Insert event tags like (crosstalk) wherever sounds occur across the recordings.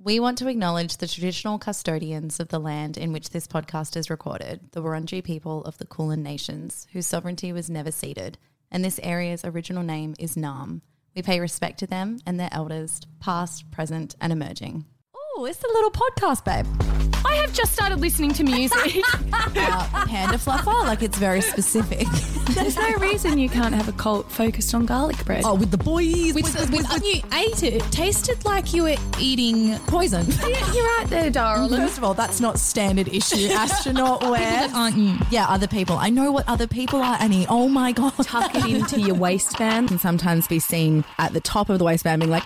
We want to acknowledge the traditional custodians of the land in which this podcast is recorded, the Wurundjeri people of the Kulin Nations, whose sovereignty was never ceded, and this area's original name is Naarm. We pay respect to them and their elders, past, present, and emerging. Oh, it's the little podcast, babe. I have just started listening to music. (laughs) Uh, panda fluffer, like it's very specific. There's no reason you can't have a cult focused on garlic bread. oh, with the boys, with, With, with, when you ate it, it tasted like you were eating poison. (laughs) Yeah, you're right there, darling. First of all, that's not standard issue (laughs) astronaut wear. aren't you? Yeah, other people. I know what other people are, Annie. Oh my god. Tuck it into your waistband. can sometimes be seen at the top of the waistband being like,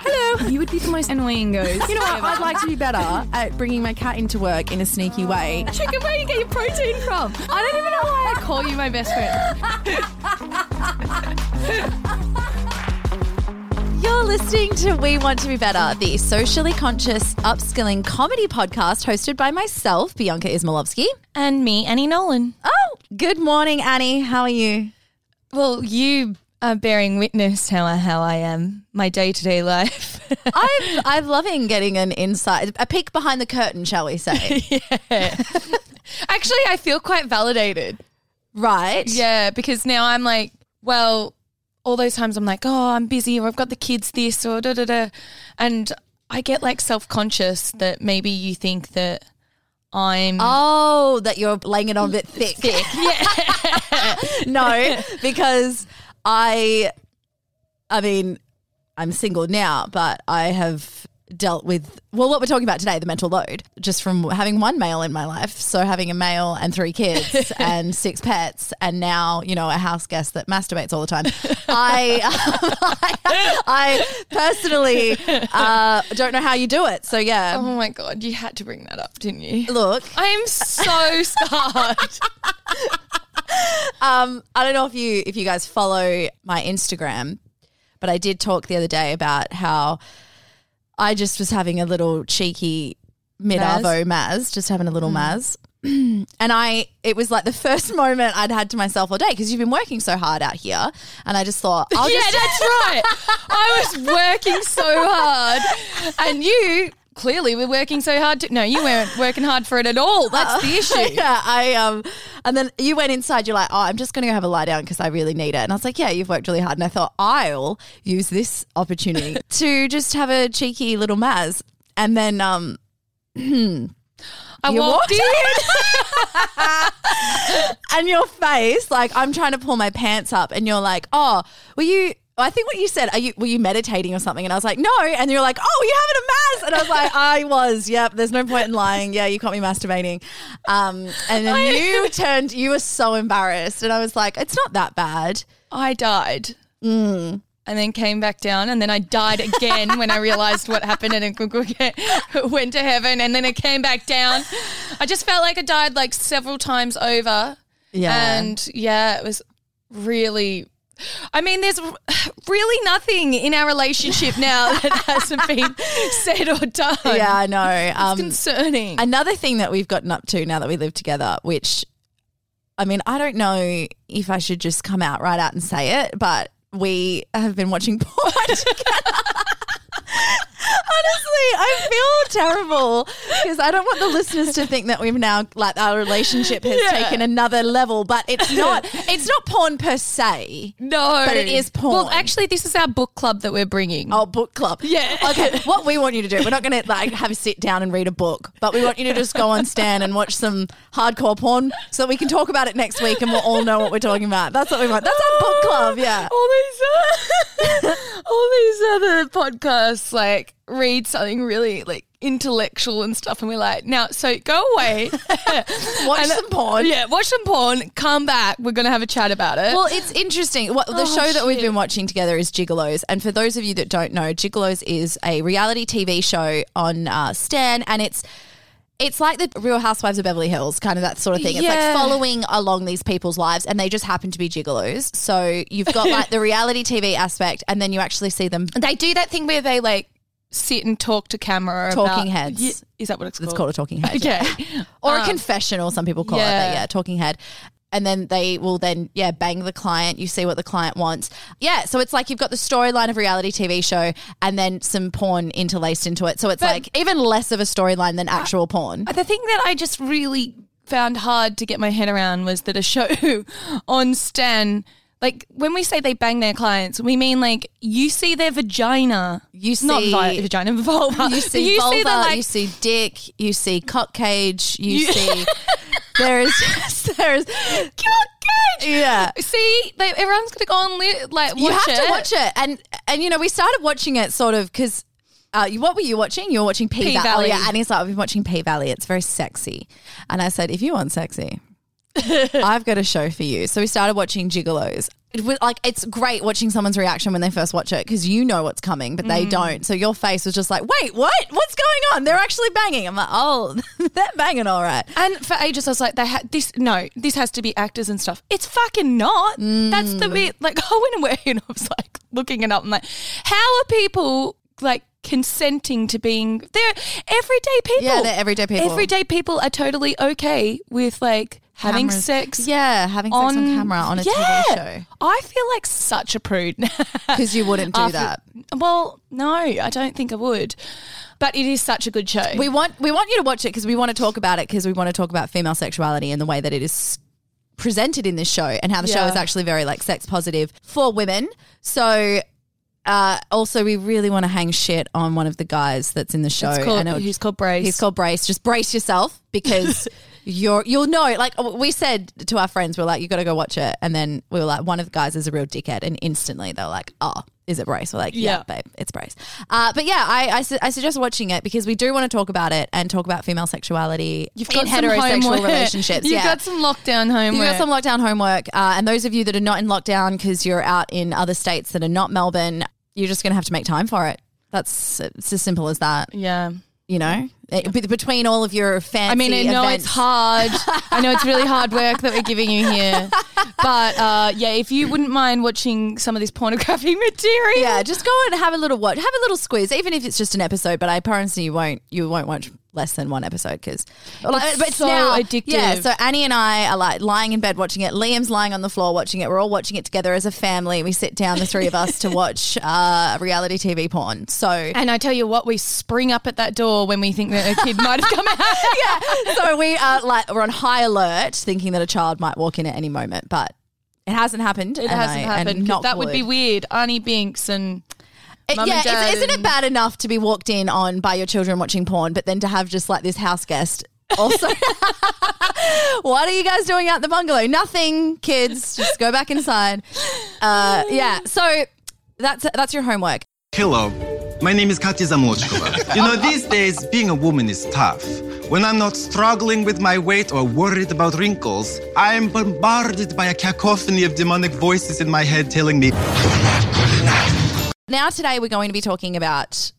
hello. You would be the most annoying ghost. You know what? I'd like to be better at bringing my cat into work in a sneaky way. Chicken, where you get your protein from? I don't even know why I call you my best friend. You're listening to We Want to Be Better, the socially conscious upskilling comedy podcast hosted by myself, Bianca Ismailovsky. And me, Annie Nolan. Oh, good morning, Annie. How are you? Well, you are bearing witness how I, how I am, my day to day life. (laughs) I'm I'm loving getting an insight, a peek behind the curtain, shall we say? (laughs) Actually, I feel quite validated. right? Yeah, because now I'm like, well, all those times I'm like, oh, I'm busy or I've got the kids this or da da da. And I get like self conscious that maybe you think that I'm. Oh, that you're laying it on a bit thick. thick. Yeah. (laughs) no, because I, I mean, I'm single now, but I have dealt with well what we're talking about today the mental load just from having one male in my life. So having a male and three kids (laughs) and six pets and now you know a house guest that masturbates all the time. (laughs) I I, (laughs) I personally uh, don't know how you do it. So yeah. Oh my God, you had to bring that up, didn't you? look. I am so scarred. Um, I don't know if you if you guys follow my Instagram, but I did talk the other day about how I just was having a little cheeky mid arvo Maz, just having a little Maz. (clears throat) and I, it was like the first (laughs) moment I'd had to myself all day because you've been working so hard out here, and I just thought, I'll (laughs) yeah, just that's right. (laughs) I was working so hard, and you clearly we're working so hard. To, no, you weren't working hard for it at all. That's the (laughs) issue. yeah, I um, and then you went inside. You're like, oh, I'm just going to go have a lie down because I really need it. And I was like, yeah, you've worked really hard. And I thought I'll use this opportunity (laughs) to just have a cheeky little Maz. And then um, I You walked walked- in. (laughs) and your face, like I'm trying to pull my pants up, and you're like, oh, were you? I think what you said, are you were you meditating or something? And I was like, no. And you're like, oh, you having a mass. And I was like, I was. Yep. There's no point in lying. Yeah, you caught me masturbating. Um, and then you turned. You were so embarrassed, and I was like, it's not that bad. I died. Mm. And then came back down, and then I died again when I realized what happened, and it (laughs) went to heaven, and then it came back down. I just felt like I died like several times over, Yeah. and yeah, it was really. I mean, there's really nothing in our relationship now that (laughs) hasn't been said or done. yeah, I know. Um, concerning. Another thing that we've gotten up to now that we live together, which I mean, I don't know if I should just come out right out and say it, but we have been watching (laughs) porn together. (laughs) Honestly, I feel (laughs) terrible because I don't want the listeners to think that we've now like our relationship has Yeah. taken another level, but it's (laughs) not it's not porn per se. no, but it is porn. Well, actually, this is our book club that we're bringing. Oh, book club. Yeah. Okay. (laughs) What we want you to do, we're not going to like have a sit down and read a book, but we want you to just go on Stan and watch some hardcore porn so that we can talk about it next week and we'll all know what we're talking about. That's what we want. That's our book club. Yeah. all these uh, all these other podcasts like read something really like intellectual and stuff and we're like now so go away (laughs) Watch And- some porn. yeah watch some porn come back we're gonna have a chat about it Well, it's interesting. What the Oh, show that we've been watching together is Gigolos, and for those of you that don't know, Gigolos is a reality TV show on uh, Stan, and it's it's like the Real Housewives of Beverly Hills, kind of that sort of thing. It's Yeah. like following along these people's lives, and they just happen to be gigolos. So you've got like (laughs) the reality TV aspect, and then you actually see them. they do that thing where they like sit and talk to camera Talking about- heads. Ye- is that what it's called It's called a talking head, (laughs) okay or a Um, confessional. Some people call it yeah. that. Yeah, talking head. and then they will then yeah bang the client you see what the client wants yeah so it's like you've got the storyline of a reality tv show and then some porn interlaced into it so it's But- like even less of a storyline than actual porn The thing that I just really found hard to get my head around was that a show (laughs) on Stan, like when we say they bang their clients, we mean like you see their vagina. You not see- vi- vagina, vulva. you see (laughs) you vulva see like, you see dick you see cock cage you, You- see (laughs) there is there is cock cage. yeah See, they, everyone's gonna go and li- like watch you have it. to watch it and and you know we started watching it sort of because uh, you- what were you watching? You were watching P, Valley. Oh yeah, Annie's like, I've been watching P Valley. It's very sexy. And I said, if you want sexy, (laughs) I've got a show for you. So we started watching Gigolos. It was like it's great watching someone's reaction when they first watch it because you know what's coming, but Mm. they don't. So your face was just like, wait, what? What's going on? They're actually banging. I'm like, oh, (laughs) they're banging all right. And for ages, I was like, they had this. No, this has to be actors and stuff. It's fucking not. That's Mm. the bit. Like, (laughs) I went away and I was like looking it up. I'm like, how are people like consenting to being? They're everyday people. Yeah, they're everyday people. Everyday people are totally okay with like having Cameras. sex. Yeah, having sex on, camera on a yeah. TV show I feel like such a prude (laughs) because you wouldn't do After- that. Well, no, I don't think I would. But it is such a good show. We want we want you to watch it because we want to talk about it because we want to talk about female sexuality and the way that it is presented in this show and how the show is actually very like sex positive for women. So uh, also we really want to hang shit on one of the guys that's in the show. It's called, he's called Brace. he's called Brace. Just brace yourself because (laughs) you're you'll know. Like we said to our friends, we're like, you got to go watch it, and then we were like, one of the guys is a real dickhead, and instantly they're like, oh. Is it Brace? We're like, yeah, Yeah. babe, it's Brace. Uh, but yeah, I, I, su- I suggest watching it because we do want to talk about it and talk about female sexuality You've got some heterosexual relationships. (laughs) You've yeah. got some lockdown homework. You've got some lockdown homework. Uh, and those of you that are not in lockdown because you're out in other states that are not Melbourne, you're just going to have to make time for it. That's it's as simple as that. yeah. You know, between all of your fancy I mean, I know events. it's hard. (laughs) I know it's really hard work that we're giving you here. But uh, yeah, if you wouldn't mind watching some of this pornographic (laughs) material. Yeah, just go and have a little watch, have a little squeeze, even if it's just an episode. But I promise you, you won't you won't watch less than one episode because It's so addictive. Yeah, so Annie and I are like lying in bed watching it. Liam's lying on the floor watching it. We're all watching it together as a family. We sit down, the three of us, to watch (laughs) uh, reality TV porn. So And I tell you what, we spring up at that door when we think that a kid might have come out. (laughs) yeah, so we are like we're on high alert, thinking that a child might walk in at any moment, but. It hasn't happened. It hasn't I- happened. and 'cause knock That would be weird. Arnie Binks and Mum yeah, and dad it's, isn't it and- bad enough to be walked in on by your children watching porn, but then to have just like this house guest also? (laughs) what are you guys doing out the bungalow? Nothing, kids. Just go back inside. Uh, yeah, so that's that's your homework. Hello, my name is Katya Zamochkova. You know, these days, being a woman is tough. When I'm not struggling with my weight or worried about wrinkles, I am bombarded by a cacophony of demonic voices in my head telling me, Now today we're going to be talking about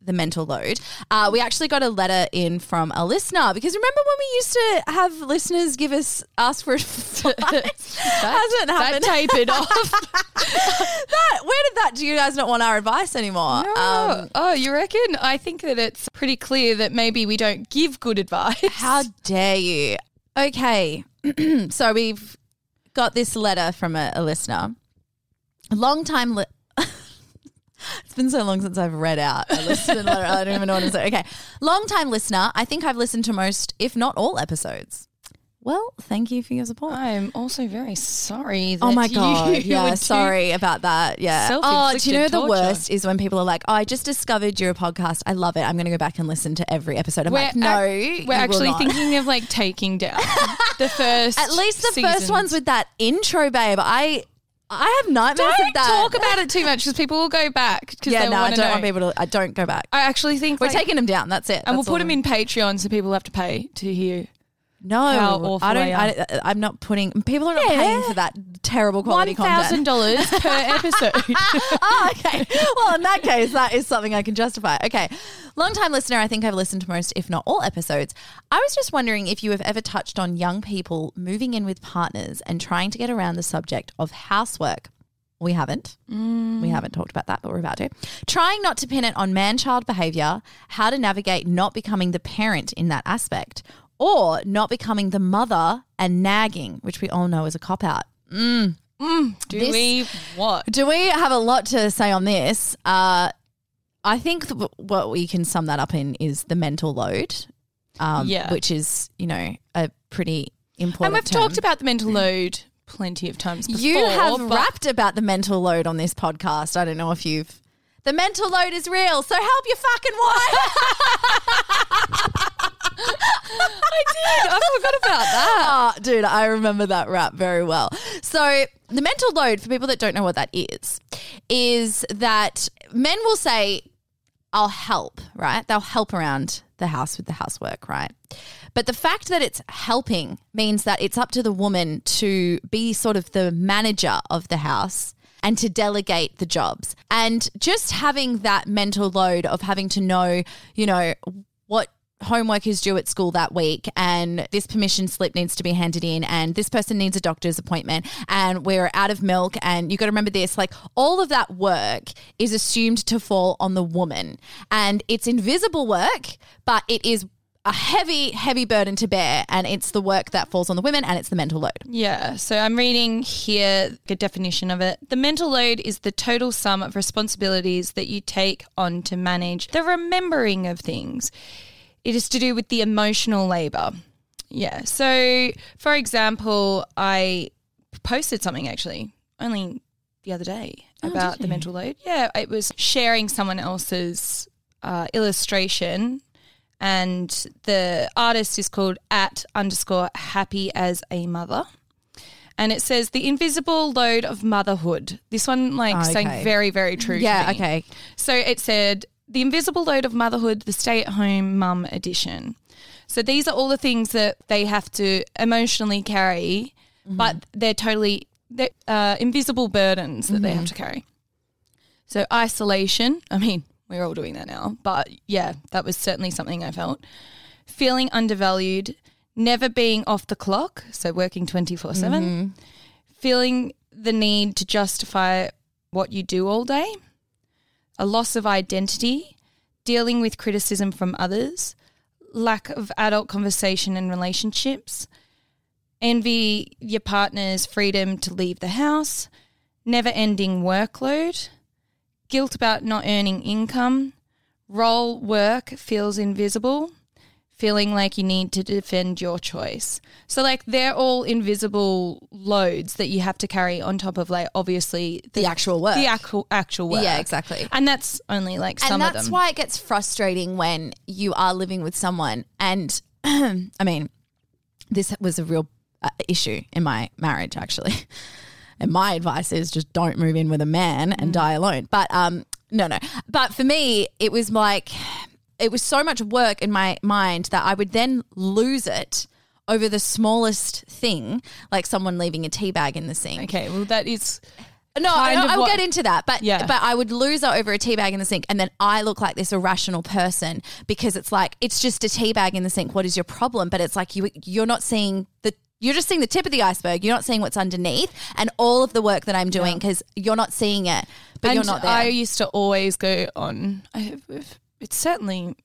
the mental load. Uh, we actually got a letter in from a listener because remember when we used to have listeners give us ask for advice? (laughs) Hasn't happened. that tapered off. (laughs) that, where did that? Do you guys not want our advice anymore? Um, oh, oh, you reckon? I think that it's pretty clear that maybe we don't give good advice. how dare you? Okay, (clears throat) so we've got this letter from a, a listener. A long time. Li- it's been so long since I've read out a listener. I don't even know what to say. Okay, long time listener. I think I've listened to most, if not all, episodes. Well, thank you for your support. I'm also very sorry. That Oh my (laughs) god! Yeah, sorry about that. Yeah. Oh, do you know the worst is when people are like, "Oh, I just discovered your podcast. I love it. I'm going to go back and listen to every episode." I'm We're like, "No, ac- we're actually not." thinking of like taking down the (laughs) first. At least the first ones with that intro, babe. I I have nightmares Don't of that. talk about it too much because people will go back. Yeah, no, I don't want people to. I don't go back. I actually think We're like- taking them down. That's it. and we'll That's put them in Patreon so people have to pay to hear. No, I don't. I, uh, I'm not putting. People are not Yeah. paying for that terrible quality One thousand content. dollars per (laughs) episode. (laughs) oh, okay. Well, in that case, that is something I can justify. Okay. Long time listener, I think I've listened to most, if not all, episodes. I was just wondering if you have ever touched on young people moving in with partners and trying to get around the subject of housework. We haven't. We haven't talked about that, but we're about to. Trying not to pin it on man child behavior, how to navigate not becoming the parent in that aspect, or not becoming the mother and nagging, which we all know is a cop out. Do This- we what? Do we have a lot to say on this? Uh, I think th- what we can sum that up in is the mental load, um, Yeah. which is you know a pretty important. And we've term. talked about the mental load plenty of times before. You have rapped about the mental load on this podcast. I don't know if you've. The mental load is real, so help your fucking wife. (laughs) I did. I forgot about that. (laughs) Ah, dude, I remember that rap very well. So, the mental load, for people that don't know what that is, is that men will say, I'll help, right? They'll help around the house with the housework, right? But the fact that it's helping means that it's up to the woman to be sort of the manager of the house and to delegate the jobs. And just having that mental load of having to know, you know, homework is due at school that week and this permission slip needs to be handed in and this person needs a doctor's appointment and we're out of milk and you got to remember this like all of that work is assumed to fall on the woman and it's invisible work but it is a heavy heavy burden to bear and it's the work that falls on the women and it's the mental load Yeah, so I'm reading here a definition of it. The mental load is the total sum of responsibilities that you take on to manage the remembering of things. It is to do with the emotional labor. Yeah. So, for example, I posted something actually only the other day about the mental load. Yeah, it was sharing someone else's uh, illustration and the artist is called at underscore happy as a mother. And it says the invisible load of motherhood. This one like Okay. saying very, very true. yeah okay So it said the invisible load of motherhood, the stay at home mum edition. So these are all the things that they have to emotionally carry, mm-hmm. but they're totally they're, uh, invisible burdens that they have mm-hmm. to carry. So isolation. I mean, we're all doing that now, but yeah, that was certainly something I felt. Feeling undervalued, never being off the clock, so working twenty four seven. Mm-hmm. Feeling the need to justify what you do all day a loss of identity, dealing with criticism from others, lack of adult conversation and relationships, envy your partner's freedom to leave the house, never ending workload, guilt about not earning income, role work feels invisible, feeling like you need to defend your choice. So, like, they're all invisible loads that you have to carry on top of, like, obviously the actual work the actual actual work. yeah exactly And that's only like some of them. and that's why it gets frustrating when you are living with someone and (clears throat) i mean this was a real uh, issue in my marriage actually (laughs) and my advice is just don't move in with a man and die alone but um no no but for me it was like it was so much work in my mind that i would then lose it over the smallest thing like someone leaving a tea bag in the sink okay, well, that is no, I, kind of I will what- get into that, but Yeah. but I would lose her over a tea bag in the sink, and then I look like this irrational person because it's like it's just a tea bag in the sink. What is your problem? But it's like you you're not seeing the you're just seeing the tip of the iceberg. You're not seeing what's underneath and all of the work that I'm doing because you're not seeing it, but and you're not there. I used to always go on. I have, it's certainly,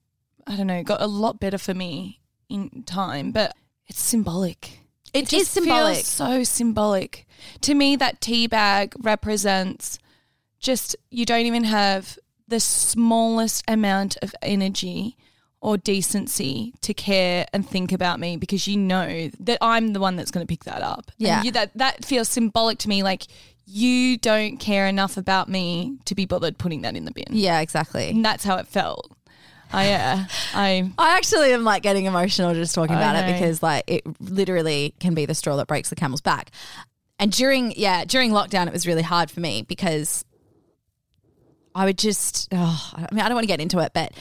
I don't know, got a lot better for me in time, but it's symbolic. It just is symbolic. feels so symbolic to me. That tea bag represents just you don't even have the smallest amount of energy or decency to care and think about me because you know that I'm the one that's going to pick that up. And Yeah. you, that that feels symbolic to me. Like you don't care enough about me to be bothered putting that in the bin. yeah, exactly. And that's how it felt. I yeah, I (laughs) I actually am like getting emotional just talking I about it because like it literally can be the straw that breaks the camel's back. And during yeah, during lockdown it was really hard for me because I would just oh, I mean I don't want to get into it, but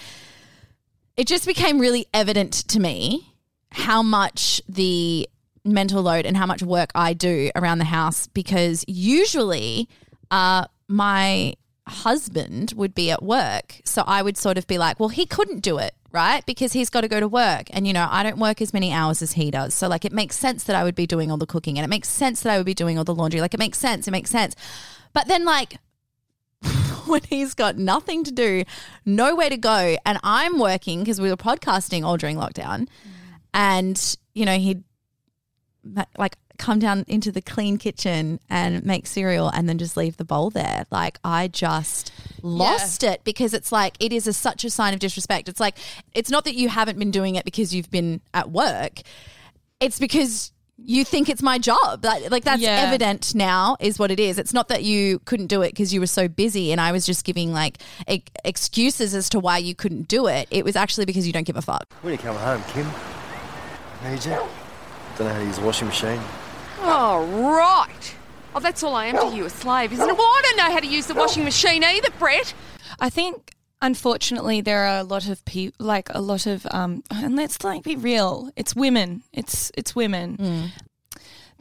it just became really evident to me how much the mental load and how much work I do around the house because usually uh, my husband would be at work. So I would sort of be like, well, he couldn't do it, right? Because he's got to go to work. And, you know, I don't work as many hours as he does. So, like, it makes sense that I would be doing all the cooking and it makes sense that I would be doing all the laundry. Like, it makes sense. It makes sense. But then, like, (laughs) when he's got nothing to do, nowhere to go, and I'm working because we were podcasting all during lockdown, and you know he'd like come down into the clean kitchen and make cereal and then just leave the bowl there. Like i just lost it because it's like it is a, such a sign of disrespect. It's like it's not that you haven't been doing it because you've been at work. It's because you think it's my job. Like, like that's Yeah. evident now is what it is. It's not that you couldn't do it because you were so busy and i was just giving like e- excuses as to why you couldn't do it. It was actually because you don't give a fuck. When you come home, Kim? Major? Don't know how to use a washing machine. Oh, right. Oh, that's all I am to you, a slave, isn't it? Well, I don't know how to use the washing machine either, Brett. I think unfortunately there are a lot of people like a lot of um and let's like be real it's women it's it's women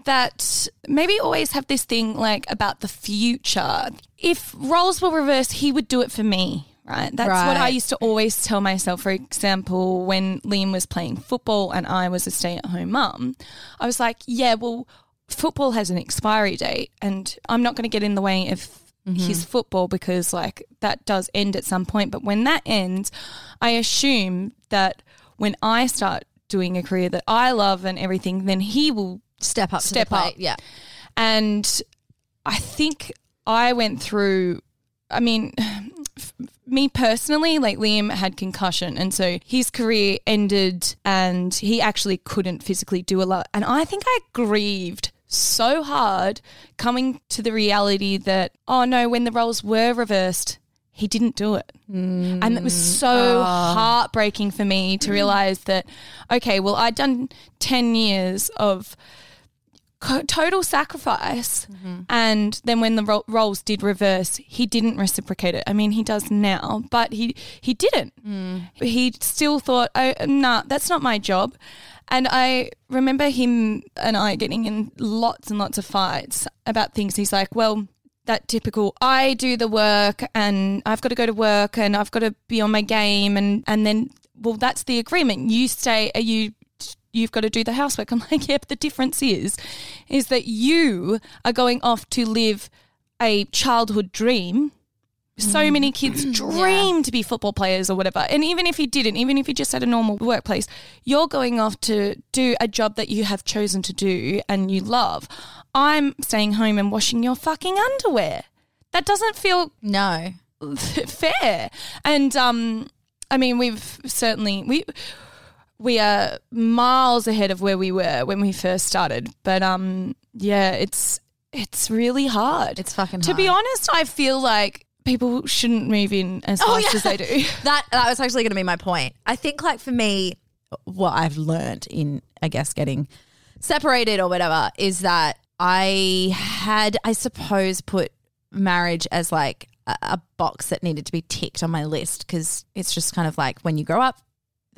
that maybe always have this thing like about the future if roles were reversed he would do it for me right? That's what i used to always tell myself. For example when liam was playing football and i was a stay-at-home mum i was like yeah well football has an expiry date and i'm not going to get in the way of mm-hmm. his football because like that does end at some point. But when that ends i assume that when i start doing a career that i love and everything then he will step up Step to the plate. up. yeah. And I think I went through, I mean, f- me personally, like Liam had concussion. And so his career ended and he actually couldn't physically do a lot. And I think I grieved so hard coming to the reality that, oh no, when the roles were reversed, he didn't do it. Mm. And it was so ah. heartbreaking for me to realize that, okay, well, I'd done 10 years of total sacrifice. Mm-hmm. And then when the ro- roles did reverse, he didn't reciprocate it. I mean, he does now, but he he didn't. Mm. He still thought, oh, nah, that's not my job. And I remember him and I getting in lots and lots of fights about things. He's like, well, that typical I do the work and I've got to go to work and I've got to be on my game and and then well that's the agreement you stay are you you've got to do the housework (laughs) I'm like yeah but the difference is is that you are going off to live a childhood dream so many (clears throat) kids dream to be football players or whatever. And even if you didn't, even if you just had a normal workplace, you're going off to do a job that you have chosen to do and you love. I'm staying home and washing your fucking underwear. That doesn't feel no (laughs) fair. And um, I mean, we've certainly we we are miles ahead of where we were when we first started. But um, yeah, it's it's really hard. It's fucking To be honest, I feel like people shouldn't move in as fast Oh, yeah. as they do. (laughs) that that was actually going to be my point. I think like for me, what I've learned in I guess getting separated or whatever is that I had I suppose put marriage as like a, a box that needed to be ticked on my list because it's just kind of like when you grow up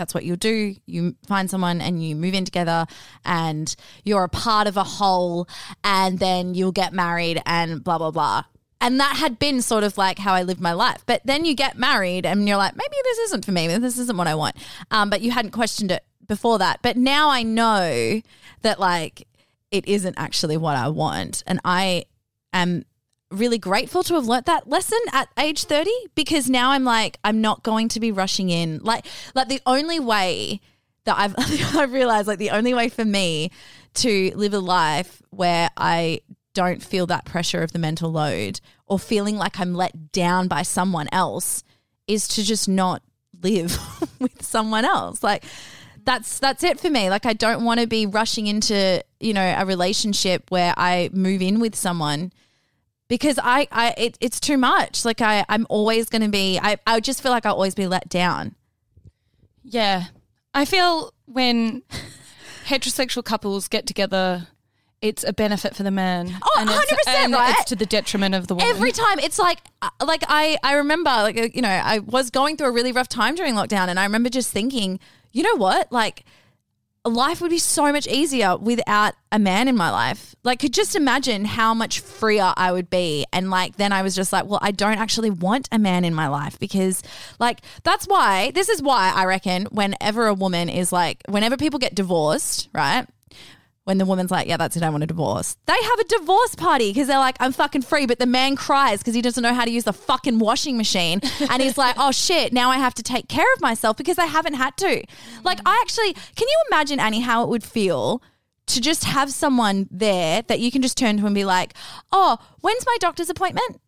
that's what you'll do. You find someone and you move in together and you're a part of a whole and then you'll get married and blah, blah, blah. And that had been sort of like how I lived my life. But then you get married and you're like, maybe this isn't for me. This isn't what I want. Um, but you hadn't questioned it before that. But now I know that like it isn't actually what I want. And I am really grateful to have learnt that lesson at age 30 because now I'm like I'm not going to be rushing in. Like like the only way that I've (laughs) I've realized like the only way for me to live a life where I don't feel that pressure of the mental load or feeling like I'm let down by someone else is to just not live (laughs) with someone else. Like that's that's it for me. Like I don't want to be rushing into you know a relationship where I move in with someone because I, I it, it's too much. Like I, I'm always going to be. I, I just feel like I'll always be let down. Yeah. I feel when heterosexual couples get together, it's a benefit for the man. Oh, and 100%, and right? It's to the detriment of the woman. Every time it's like, uh, like I, I remember, like uh, you know, I was going through a really rough time during lockdown, and I remember just thinking, you know what, like. Life would be so much easier without a man in my life. Like, could just imagine how much freer I would be. And like, then I was just like, well, I don't actually want a man in my life because, like, that's why, this is why I reckon whenever a woman is like, whenever people get divorced, right? When the woman's like, yeah, that's it, I want a divorce. They have a divorce party because they're like, I'm fucking free. But the man cries because he doesn't know how to use the fucking washing machine. And he's like, oh shit, now I have to take care of myself because I haven't had to. Like, I actually, can you imagine, Annie, how it would feel? To just have someone there that you can just turn to and be like, "Oh, when's my doctor's appointment?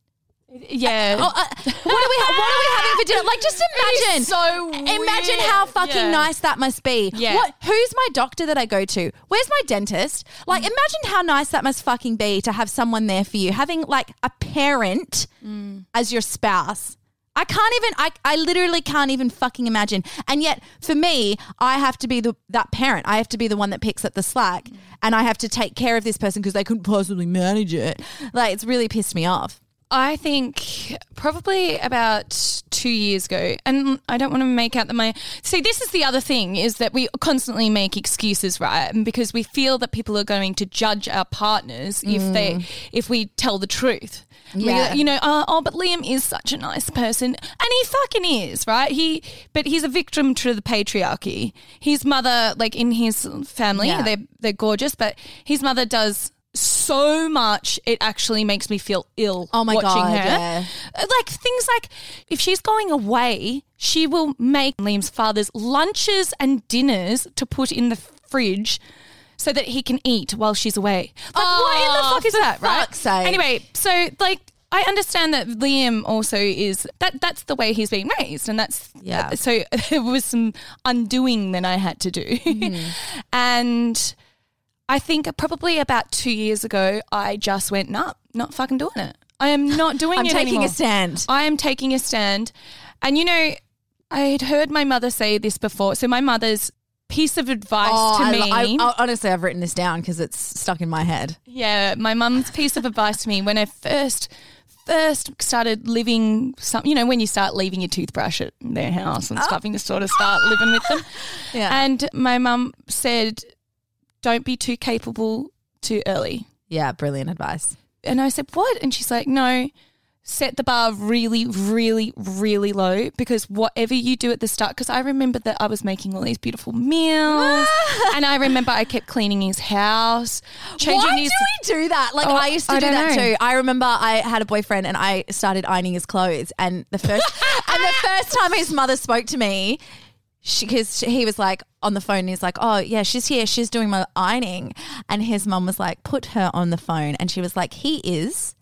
Yeah. Oh, uh, what are we ha- what are we having for dinner? Like, just (laughs) imagine. so Imagine how fucking Yeah. nice that must be. Yeah. What? Who's my doctor that I go to? Where's my dentist? Like, Mm. imagine how nice that must fucking be to have someone there for you, having like a parent Mm. as your spouse. I can't even. I, I literally can't even fucking imagine. And yet, for me, I have to be the that parent. I have to be the one that picks up the slack, Mm. and I have to take care of this person because they couldn't possibly manage it. Like, it's really pissed me off. I think probably about two years ago, and I don't want to make out that my see. This is the other thing is that we constantly make excuses, right? And because we feel that people are going to judge our partners if they if we tell the truth. We- Yeah. you know, uh, oh, but Liam is such a nice person, and he fucking is, right? He, but he's a victim to the patriarchy. His mother, like in his family, Yeah. they're they're gorgeous, but his mother does so much it actually makes me feel ill Oh my watching God, her. yeah. Uh, Like things like if she's going away, she will make Liam's father's lunches and dinners to put in the fridge so that he can eat while she's away. Like what in the Oh, fuck is that, right? fuck's sake. Anyway, so like I understand that Liam also is that that's the way he's being raised and that's Yeah. so (laughs) there was some undoing that I had to do. Mm-hmm. (laughs) and I think probably about two years ago, I just went, nah, not fucking doing it. I am not doing (laughs) I'm it taking anymore. a stand. I am taking a stand. And you know, I had heard my mother say this before. So my mother's piece of advice oh, to I, me. I, I, honestly, I've written this down because it's stuck in my head. yeah, my mum's piece of advice to me when I first first started living some you know when you start leaving your toothbrush at their house and oh. stuff and you sort of start living with them (laughs) Yeah. and my mum said don't be too capable too early Yeah, brilliant advice. and I said, What? And she's like, No, set the bar really, really, really low because whatever you do at the start, because I remember that I was making all these beautiful meals (laughs) and I remember I kept cleaning his house, changing Why his. do we do that? Like Oh, I used to I do that know. too. I remember I had a boyfriend and I started ironing his clothes, and the first (laughs) and the first time his mother spoke to me. Because he was like on the phone, and he's like, "Oh yeah, she's here. She's doing my ironing," and his mum was like, "Put her on the phone," and she was like, "He is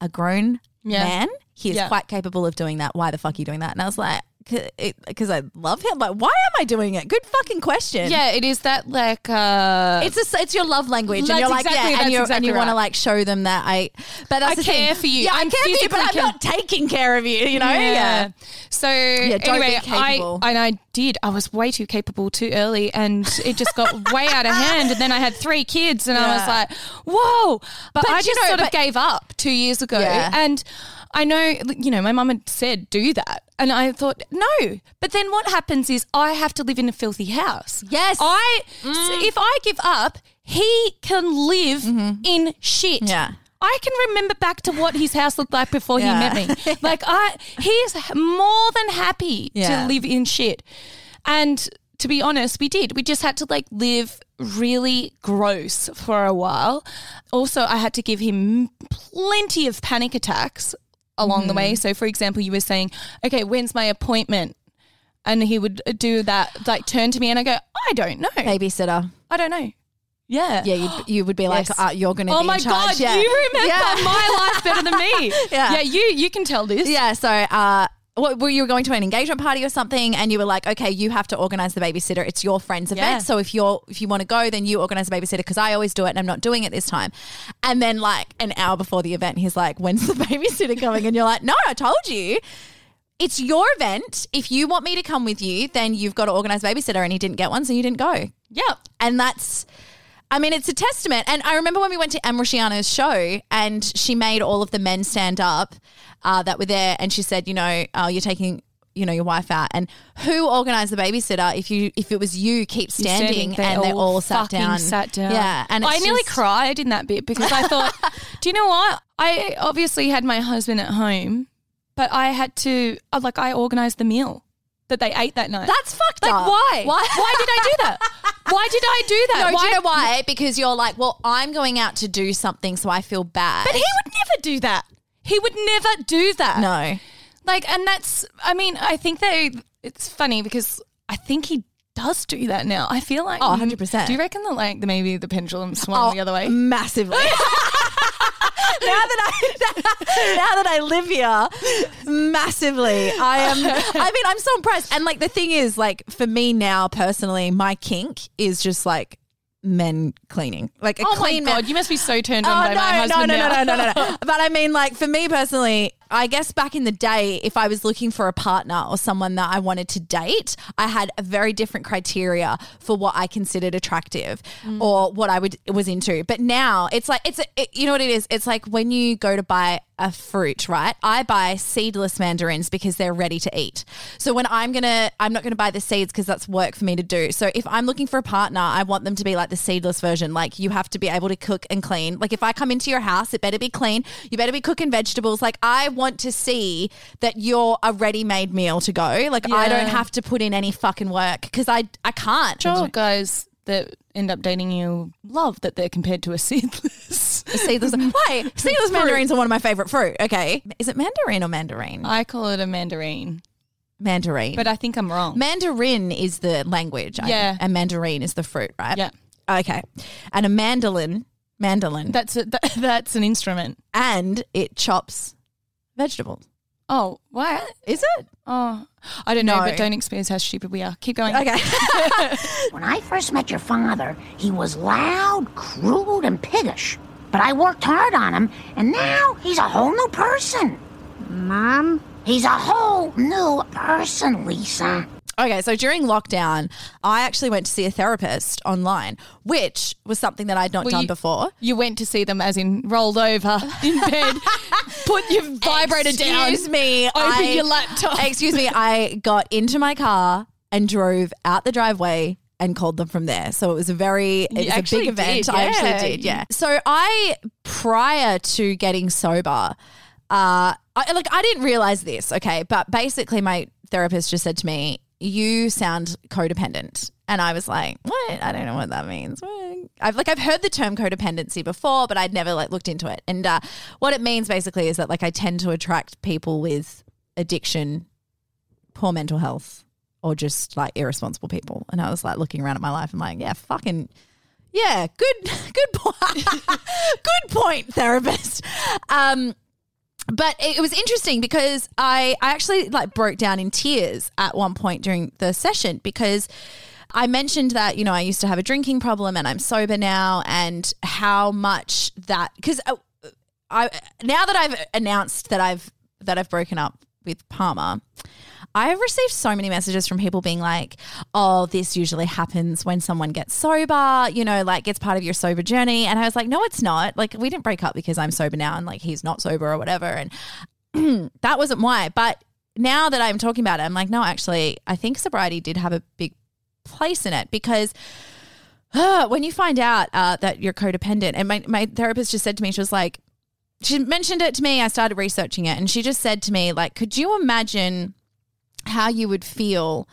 a grown Yeah. man. He is Yeah. quite capable of doing that. Why the fuck are you doing that?" And I was like, "Because I love him. Like, why am I doing it? Good fucking question. Yeah, it is that like. uh It's a, it's your love language, and you're like, exactly- yeah, and, you're, and you want to like show them that I, but that's I care thing. for you. Yeah, I'm I care for you, but I'm not taking care of you. You know, yeah. So don't be anyway, I capable. and I did. I was way too capable too early, and it just got way out of hand. And then I had three kids, and I was like, "Whoa!" But, But I just know, sort of gave up two years ago, Yeah. and. I know, you know, my mum had said do that. And I thought, no. But then what happens is I have to live in a filthy house. Yes. I, Mm. so if I give up, he can live in shit. Mm-hmm. Yeah. I can remember back to what his house looked like before Yeah. he met me. (laughs) Like I, he's more than happy Yeah. to live in shit. And to be honest, we did. We just had to like live really gross for a while. Also, I had to give him plenty of panic attacks along the Mm-hmm. way. So, for example, you were saying, "Okay, when's my appointment?" And he would do that, like turn to me, and I go, "I don't know. babysitter. I don't know." Yeah. (gasps) Yeah, you'd, you would be like, Yes. uh, you're going to Oh be my in charge. god, yeah. you remember Yeah. my life better than me. (laughs) Yeah. yeah, you you can tell this. Yeah, so uh, what, were you going to an engagement party or something, and you were like, okay, you have to organize the babysitter. It's your friend's event, Yeah. so if you're if you want to go, then you organize the babysitter because I always do it, and I'm not doing it this time. And then like an hour before the event, he's like, when's the (laughs) babysitter coming? And you're like, no, I told you. It's your event. If you want me to come with you, then you've got to organize a babysitter. And he didn't get one, so you didn't go. Yep. And that's, I mean, it's a testament. And I remember when we went to Em show and she made all of the men stand up uh, that were there. And she said, you know, oh, you're taking, you know, your wife out. And who organized the babysitter? If you, if it was you, keep standing, they and they all sat down. Sat down. Yeah. And I nearly just- cried in that bit because I thought, (laughs) do you know what? I obviously had my husband at home, but I had to uh, like I organized the meal that they ate that night. That's fucked like up. why? (laughs) Why? Why did I do that? Why did I do that? No, why? do you know why? Because you're like, well, I'm going out to do something, so I feel bad. But he would never do that. He would never do that. no. Like, and that's, I mean, I think they, it's funny because I think he does do that now. I feel like. Oh, 100%. Do you reckon that, like, maybe the pendulum swung oh, the other way? massively. (laughs) now that I (laughs) now that I live here, massively, I am. I mean, I'm so impressed. And like the thing is, like for me now personally, my kink is just like men cleaning, like a Oh my clean man- you must be so turned on Oh by no, my no, husband no, now. no, no, no, no, no. (laughs) But I mean, like for me personally, I guess back in the day, if I was looking for a partner or someone that I wanted to date, I had a very different criteria for what I considered attractive Mm. or what I would was into. But now it's like it's it, you know what it is. It's like when you go to buy a fruit, right? I buy seedless mandarins because they're ready to eat. So when I'm gonna, I'm not gonna buy the seeds because that's work for me to do. So if I'm looking for a partner, I want them to be like the seedless version. Like you have to be able to cook and clean. Like if I come into your house, it better be clean. You better be cooking vegetables. Like I want to see that you're a ready-made meal to go. Like I don't Yeah. have to put in any fucking work because I I can't. Sure, guys that end up dating you love that they're compared to a (laughs) seedless. Seedless. (laughs) Why? Seedless mandarins are one of my favorite fruit. Okay, is it mandarin or mandarin? I call it a mandarin, mandarin. but I think I'm wrong. Mandarin is the language, I Yeah. and mandarin is the fruit, right? Yeah. Okay, and a mandolin, mandolin, that's a, that, (laughs) that's an instrument. and it chops vegetables. Oh, what? Is it? Oh, I don't know, No. but don't expose how stupid we are. Keep going. Okay. (laughs) When I first met your father, he was loud, crude, and piggish. But I worked hard on him, and now he's a whole new person. Mom? He's a whole new person, Lisa. Okay. So during lockdown, I actually went to see a therapist online, which was something that I'd not Well, done you- before. You went to see them as in rolled over (laughs) in bed, put your vibrator down. Excuse me. Open I- your laptop. Excuse me. I got into my car and drove out the driveway and called them from there. So it was a very it You was a big event. did, I actually did, yeah. So I prior to getting sober, uh I, like I didn't realize this, okay, but basically my therapist just said to me, "You sound codependent." And I was like, "What? I don't know what that means." I've like I've heard the term codependency before, but I'd never like looked into it. And uh, what it means basically is that like I tend to attract people with addiction, poor mental health, or just like irresponsible people. And I was like looking around at my life. I'm like, yeah, fucking, yeah, good, (laughs) good point, (laughs) good point, therapist. Um, but it was interesting because I, I actually like broke down in tears at one point during the session because I mentioned that you know I used to have a drinking problem and I'm sober now and how much that because uh, I now that I've announced that I've that I've broken up with Palmer, I've received so many messages from people being like, "Oh, this usually happens when someone gets sober, you know, like it's part of your sober journey." And I was like, "No, it's not. Like we didn't break up because I'm sober now and like he's not sober or whatever." And (clears throat) that wasn't why. But now that I'm talking about it, I'm like, "No, actually, I think sobriety did have a big place in it because (sighs) when you find out uh, that you're codependent, and my, my therapist just said to me, she was like, she mentioned it to me. I started researching it, and she just said to me, like, could you imagine how you would feel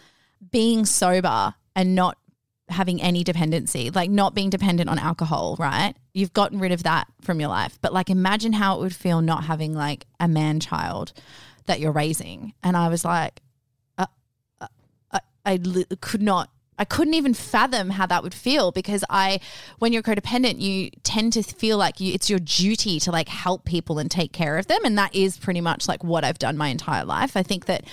being sober and not having any dependency, like not being dependent on alcohol, right? You've gotten rid of that from your life, but like, imagine how it would feel not having like a man child that you're raising. And I was like, uh, uh, I, could not I couldn't even fathom how that would feel because I, when you're codependent, you tend to feel like you, it's your duty to like help people and take care of them. And that is pretty much like what I've done my entire life. I think that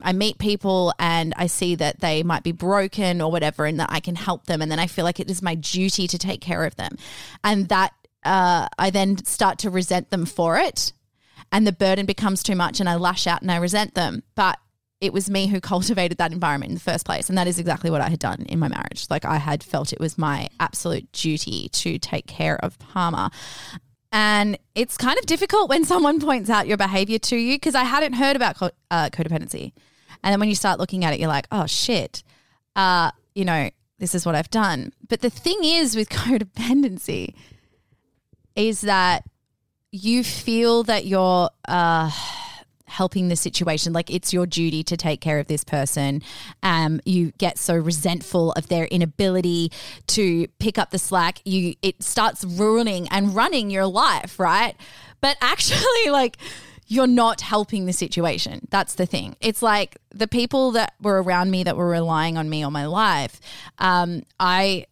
I meet people and I see that they might be broken or whatever and that I can help them. And then I feel like it is my duty to take care of them. And that uh, I then start to resent them for it. And the burden becomes too much and I lash out and I resent them. But it was me who cultivated that environment in the first place. And that is exactly what I had done in my marriage. Like I had felt it was my absolute duty to take care of Palmer. And it's kind of difficult when someone points out your behavior to you because I hadn't heard about co- uh, codependency. And then when you start looking at it, you're like, oh shit, uh, you know, this is what I've done. But the thing is with (laughs) codependency is that you feel that you're, uh, helping the situation. Like it's your duty to take care of this person. Um, you get so resentful of their inability to pick up the slack. You it starts ruining and running your life, right? But actually, (laughs) like you're not helping the situation. That's the thing. It's like the people that were around me that were relying on me all my life. Um, I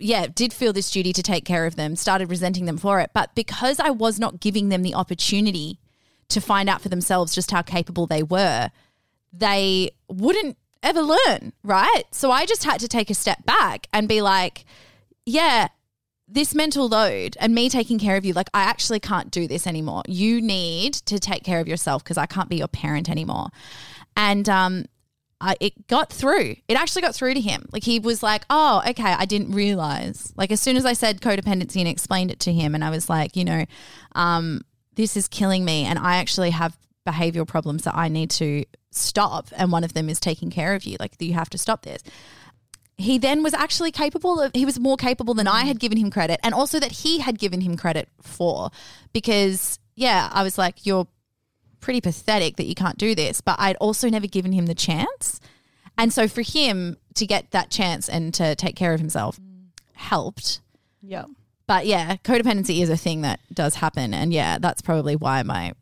yeah, did feel this duty to take care of them, started resenting them for it. But because I was not giving them the opportunity to find out for themselves just how capable they were, they wouldn't ever learn, right? So I just had to take a step back and be like, yeah, this mental load and me taking care of you, like, I actually can't do this anymore. You need to take care of yourself because I can't be your parent anymore. And um, it got through. It actually got through to him. Like he was like, "Oh, okay, I didn't realize." Like as soon as I said codependency and explained it to him, and I was like, you know, um, this is killing me, and I actually have behavioral problems that I need to stop, and one of them is taking care of you. Like you have to stop this. He then was actually capable of. He was more capable than I mm. had given him credit, and also that he had given him credit for, because yeah, I was like, you're pretty pathetic that you can't do this. But I'd also never given him the chance. And so for him to get that chance and to take care of himself mm. helped. Yeah. But yeah, codependency is a thing that does happen. And yeah, that's probably why my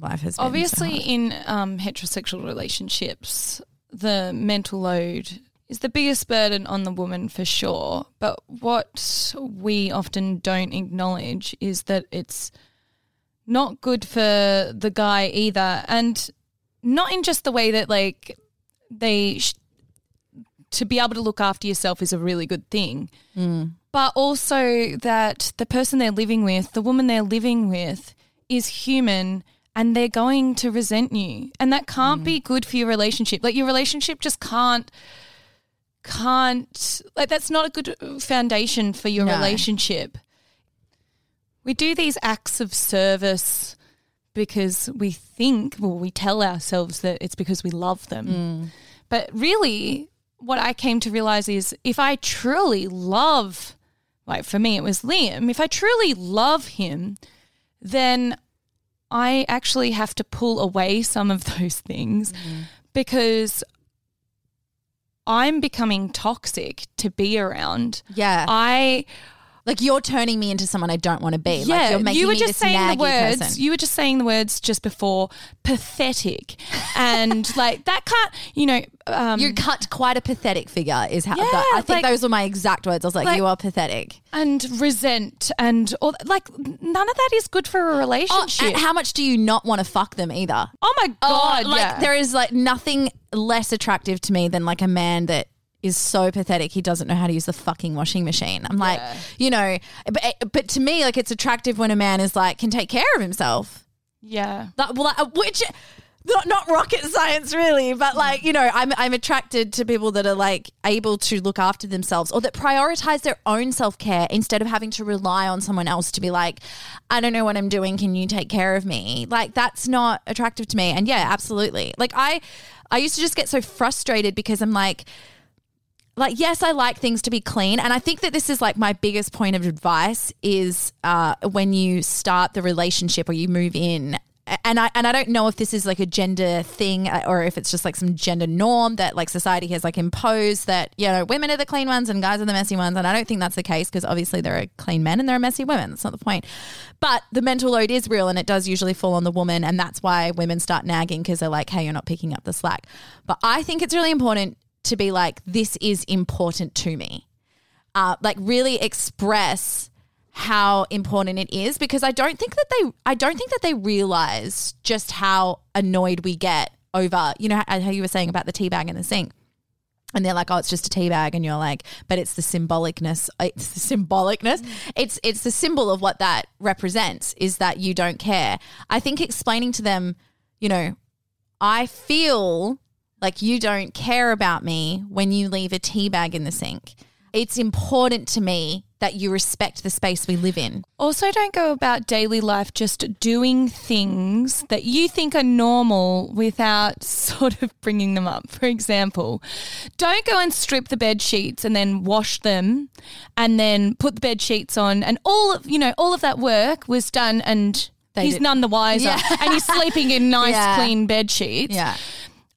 life has been so Obviously, hard. in um, heterosexual relationships, the mental load is the biggest burden on the woman for sure. But what we often don't acknowledge is that it's not good for the guy either. And not in just the way that, like, they. Sh- to be able to look after yourself is a really good thing. But also that the person they're living with, the woman they're living with, is human and they're going to resent you. And that can't be mm. good for your relationship. Like your relationship just can't can't like that's not a good foundation for your No. relationship. We do these acts of service because we think, well, we tell ourselves that it's because we love them. Mm. But really, what I came to realize is if I truly love, like for me, it was Liam, if I truly love him, then I actually have to pull away some of (laughs) those things because I'm becoming toxic to be around. yeah, I like you're turning me into someone I don't want to be. yeah, like you're making you were me just this saying the words. person. You were just saying the words just before pathetic, and (laughs) like that can't. You know, um, you cut quite a pathetic figure. Is how Yeah, I think like- those were my exact words. I was like, like- you are pathetic. and resent and all like none of that is good for a Oh, relationship. and how much do you not want to fuck them either? Oh my god! like yeah. there is like nothing less attractive to me than like a man that is so pathetic he doesn't know how to use the fucking washing machine. I'm like, you know, but, eh, but to me like it's attractive when a man is like can take care of himself. yeah. That, well, like, uh, which not not rocket science really, but mm. like you know, I'm I'm attracted to people that are like able to look after themselves or that prioritize their own self care instead of having to rely on someone else to be like, I don't know what I'm doing. Can you take care of me? Like that's not attractive to me. And yeah, absolutely. Like I I used to just get so frustrated because I'm like like yes i like things to be clean. And i think that this is like my biggest point of advice is uh, when you start the relationship or you move in and I and I don't know if this is like a gender thing uh, or if it's just like some gender norm that like society has like imposed that you know women are the clean ones and guys are the messy ones. And I don't think that's the case because obviously there are clean men and there are messy women. That's not the point. But the mental load is real and it does usually fall on the woman. And that's why women start nagging because they're like hey you're not picking up the slack. But I think it's really important to be like this is important to me. Uh, like really express how important it is because I don't think that they I don't think that they realize just how annoyed we get over you know how, how you were saying about the tea bag in the sink. And they're like oh it's just a tea bag and you're like but it's the symbolicness it's the symbolicness. It's it's the symbol of what that represents is that you don't care. I think explaining to them you know I feel like you don't care about me when you leave a tea bag in the sink. It's important to me that you respect the space we live in. Also, don't go about daily life just doing things that you think are normal without (laughs) sort of bringing them up. For example, don't go and strip the bed sheets and then wash them and then put the bed sheets on and all of, you know, all of that work was done and They he's did- none the wiser, Yeah. and he's sleeping in (laughs) nice, Yeah. clean bed sheets. Yeah.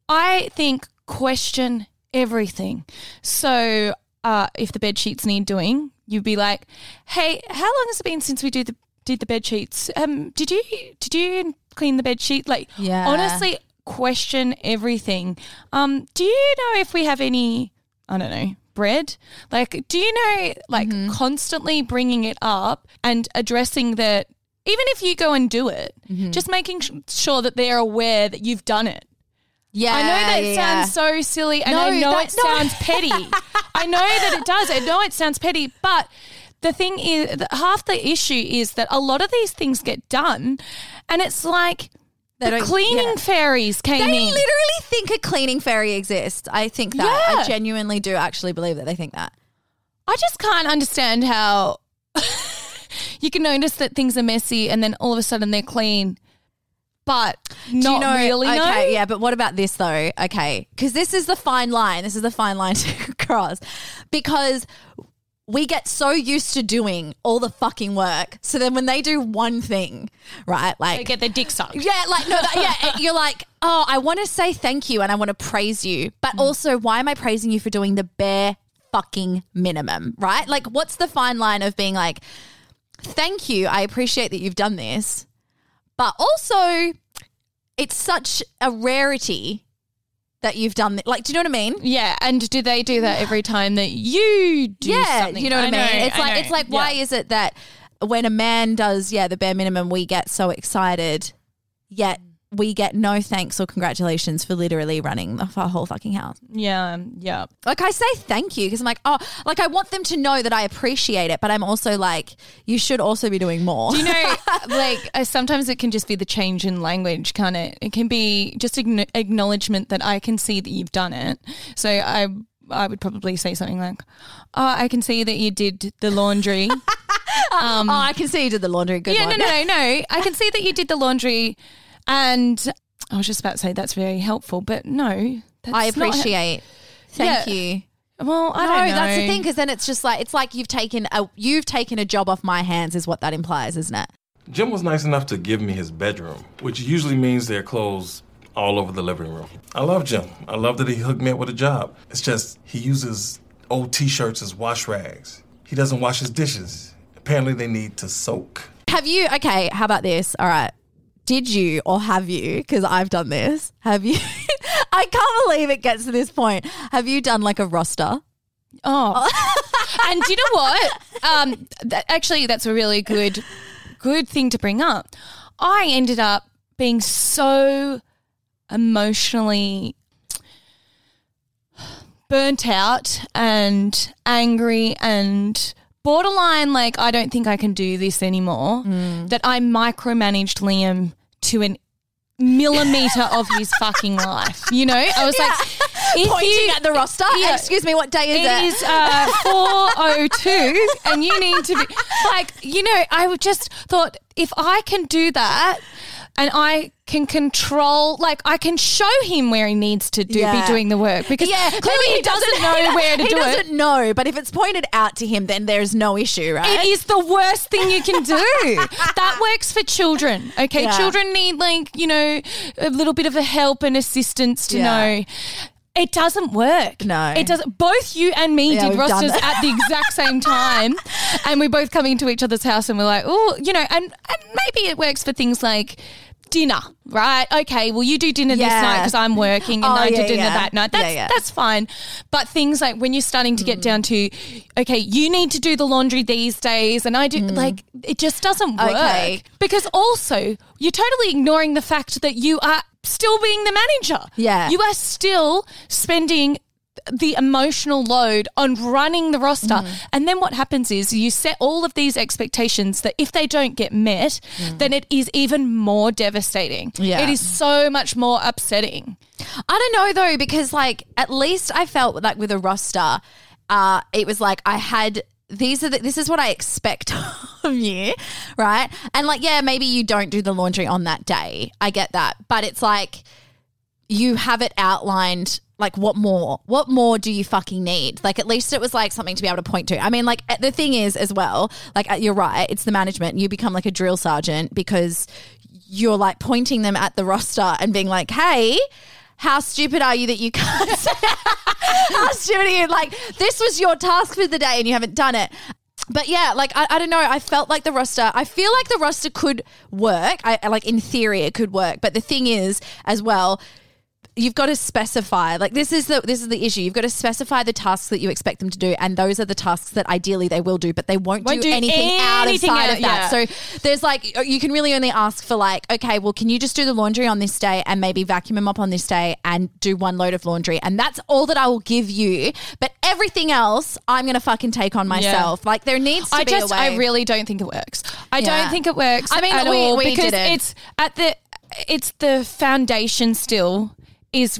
I think question everything. So uh, if the bed sheets need doing, you'd be like, "Hey, how long has it been since we did the did the bed sheets? Um, did you did you clean the bed sheet? Like, Yeah. honestly, question everything. Um, do you know if we have any? I don't know." Bread, like, do you know, like, Mm-hmm. constantly bringing it up and addressing that, even if you go and do it, Mm-hmm. just making sh- sure that they're aware that you've done it. Yeah. I know that yeah, sounds so silly, and No, I know that- it no. sounds petty. I know that it does. I know it sounds petty, but the thing is, half the issue is that a lot of these things get done, and it's like They the cleaning yeah. fairies came They in. literally think a cleaning fairy exists. I think that. Yeah. I genuinely do actually believe that they think that. I just can't understand how (laughs) you can notice that things are messy, and then all of a sudden they're clean, but not you know, really. Okay, know? yeah, but what about this though? Okay, because this is the fine line. This is the fine line (laughs) to cross because we get so used to doing all the fucking work. So then when they do one thing, right, like They get their dick sucked. yeah, like no, that, yeah. You're like, oh, I want to say thank you and I want to praise you, but Mm. also, why am I praising you for doing the bare fucking minimum, right? Like, what's the fine line of being like, thank you, I appreciate that you've done this, but also, it's such a rarity that you've done. Like, do you know what I mean? Yeah, and do they do that every time that you do yeah, something? you know what I, mean. it's I like know. it's like why Yeah. is it that when a man does yeah the bare minimum, we get so excited, yet we get no thanks or congratulations for literally running the f- whole fucking house. Yeah, yeah. Like I say thank you because I'm like oh like I want them to know that I appreciate it, but I'm also like you should also be doing more. Do you know, (laughs) like, uh, sometimes it can just be the change in language, can't it? It can be just acknow- acknowledgement that I can see that you've done it. So I, I would probably say something like, "Oh, I can see that you did the laundry." (laughs) oh, I can see you did the laundry. Good yeah, no, one. no, no, no. (laughs) I can see that you did the laundry, and I was just about to say that's very helpful, but no, that's I not- appreciate. Thank Yeah. you. well, I no, don't know. that's the thing because then it's just like it's like you've taken a you've taken a job off my hands is what that implies, isn't it? Jim was nice enough to give me his bedroom, which usually means there are clothes all over the living room. I love Jim. I love that he hooked me up with a job. It's just he uses old t shirts as wash rags. He doesn't wash his dishes. Apparently, they need to soak. Have you? Okay, how about this? All right. Did you or have you? Because I've done this. Have you? (laughs) I can't believe it gets to this point. Have you done like a roster? Oh, (laughs) and do you know what? Um, that, actually, that's a really good, good thing to bring up. I ended up being so emotionally burnt out and angry and borderline like I don't think I can do this anymore. That I micromanaged Liam to an millimeter of his (laughs) fucking life. You know, I was like, if Pointing you, at the roster. Yeah. Excuse me, what day is it? it is uh, 402 and you need to be like you know i would just thought if i can do that and i can control like i can show him where he needs to do Yeah. be doing the work because yeah, clearly he doesn't know where to (laughs) do it. he do doesn't know, but if it's pointed out to him, then there's no issue, right? it is the worst thing you can do. (laughs) that works for children. Okay. Yeah. Children need like, you know, a little bit of a help and assistance to know. It doesn't work. No. It doesn't. Both you and me Yeah, did rosters at the exact same time. (laughs) And we both coming into each other's house and we're like, oh, you know, and, and maybe it works for things like dinner, right? Okay, well, you do dinner this night because I'm working and Oh, I do dinner yeah. that night. That's, Yeah, yeah. that's fine. But things like when you're starting to get mm. down to, okay, you need to do the laundry these days, and I do, mm. like, it just doesn't work. Okay. Because also, you're totally ignoring the fact that you are still being the manager. Yeah. You are still spending the emotional load on running the roster. Mm. And then what happens is you set all of these expectations that if they don't get met, then it is even more devastating. Mm. Yeah. It is so much more upsetting. I don't know though, because like at least I felt like with a roster, uh, it was like I had these are the, this is what I expect (laughs) of you, right? And like, yeah, maybe you don't do the laundry on that day. I get that, but it's like you have it outlined like what more? What more do you fucking need? Like at least it was like something to be able to point to. I mean, like uh, the thing is as well, like uh, you're right, it's the management. You become like a drill sergeant because you're like pointing them at the roster and being like, "Hey, how stupid are you that you can't? (laughs) how stupid are you? Like this was your task for the day and you haven't done it." But yeah, like I, I don't know. I felt like the roster. I feel like the roster could work. I- like in theory it could work. But the thing is, as well, you've got to specify like this is the this is the issue you've got to specify the tasks that you expect them to do and those are the tasks that ideally they will do but they won't, Won't do, do anything, anything outside out- of that yeah. so there's like you can really only ask for like okay well can you just do the laundry on this day and maybe vacuum and mop on this day and do one load of laundry and that's all that I will give you but everything else I'm gonna fucking take on myself like there needs to I be just, a way I really don't think it works. I Yeah. don't think it works. I mean, at we- all we because didn't. it's at the, it's the foundation still is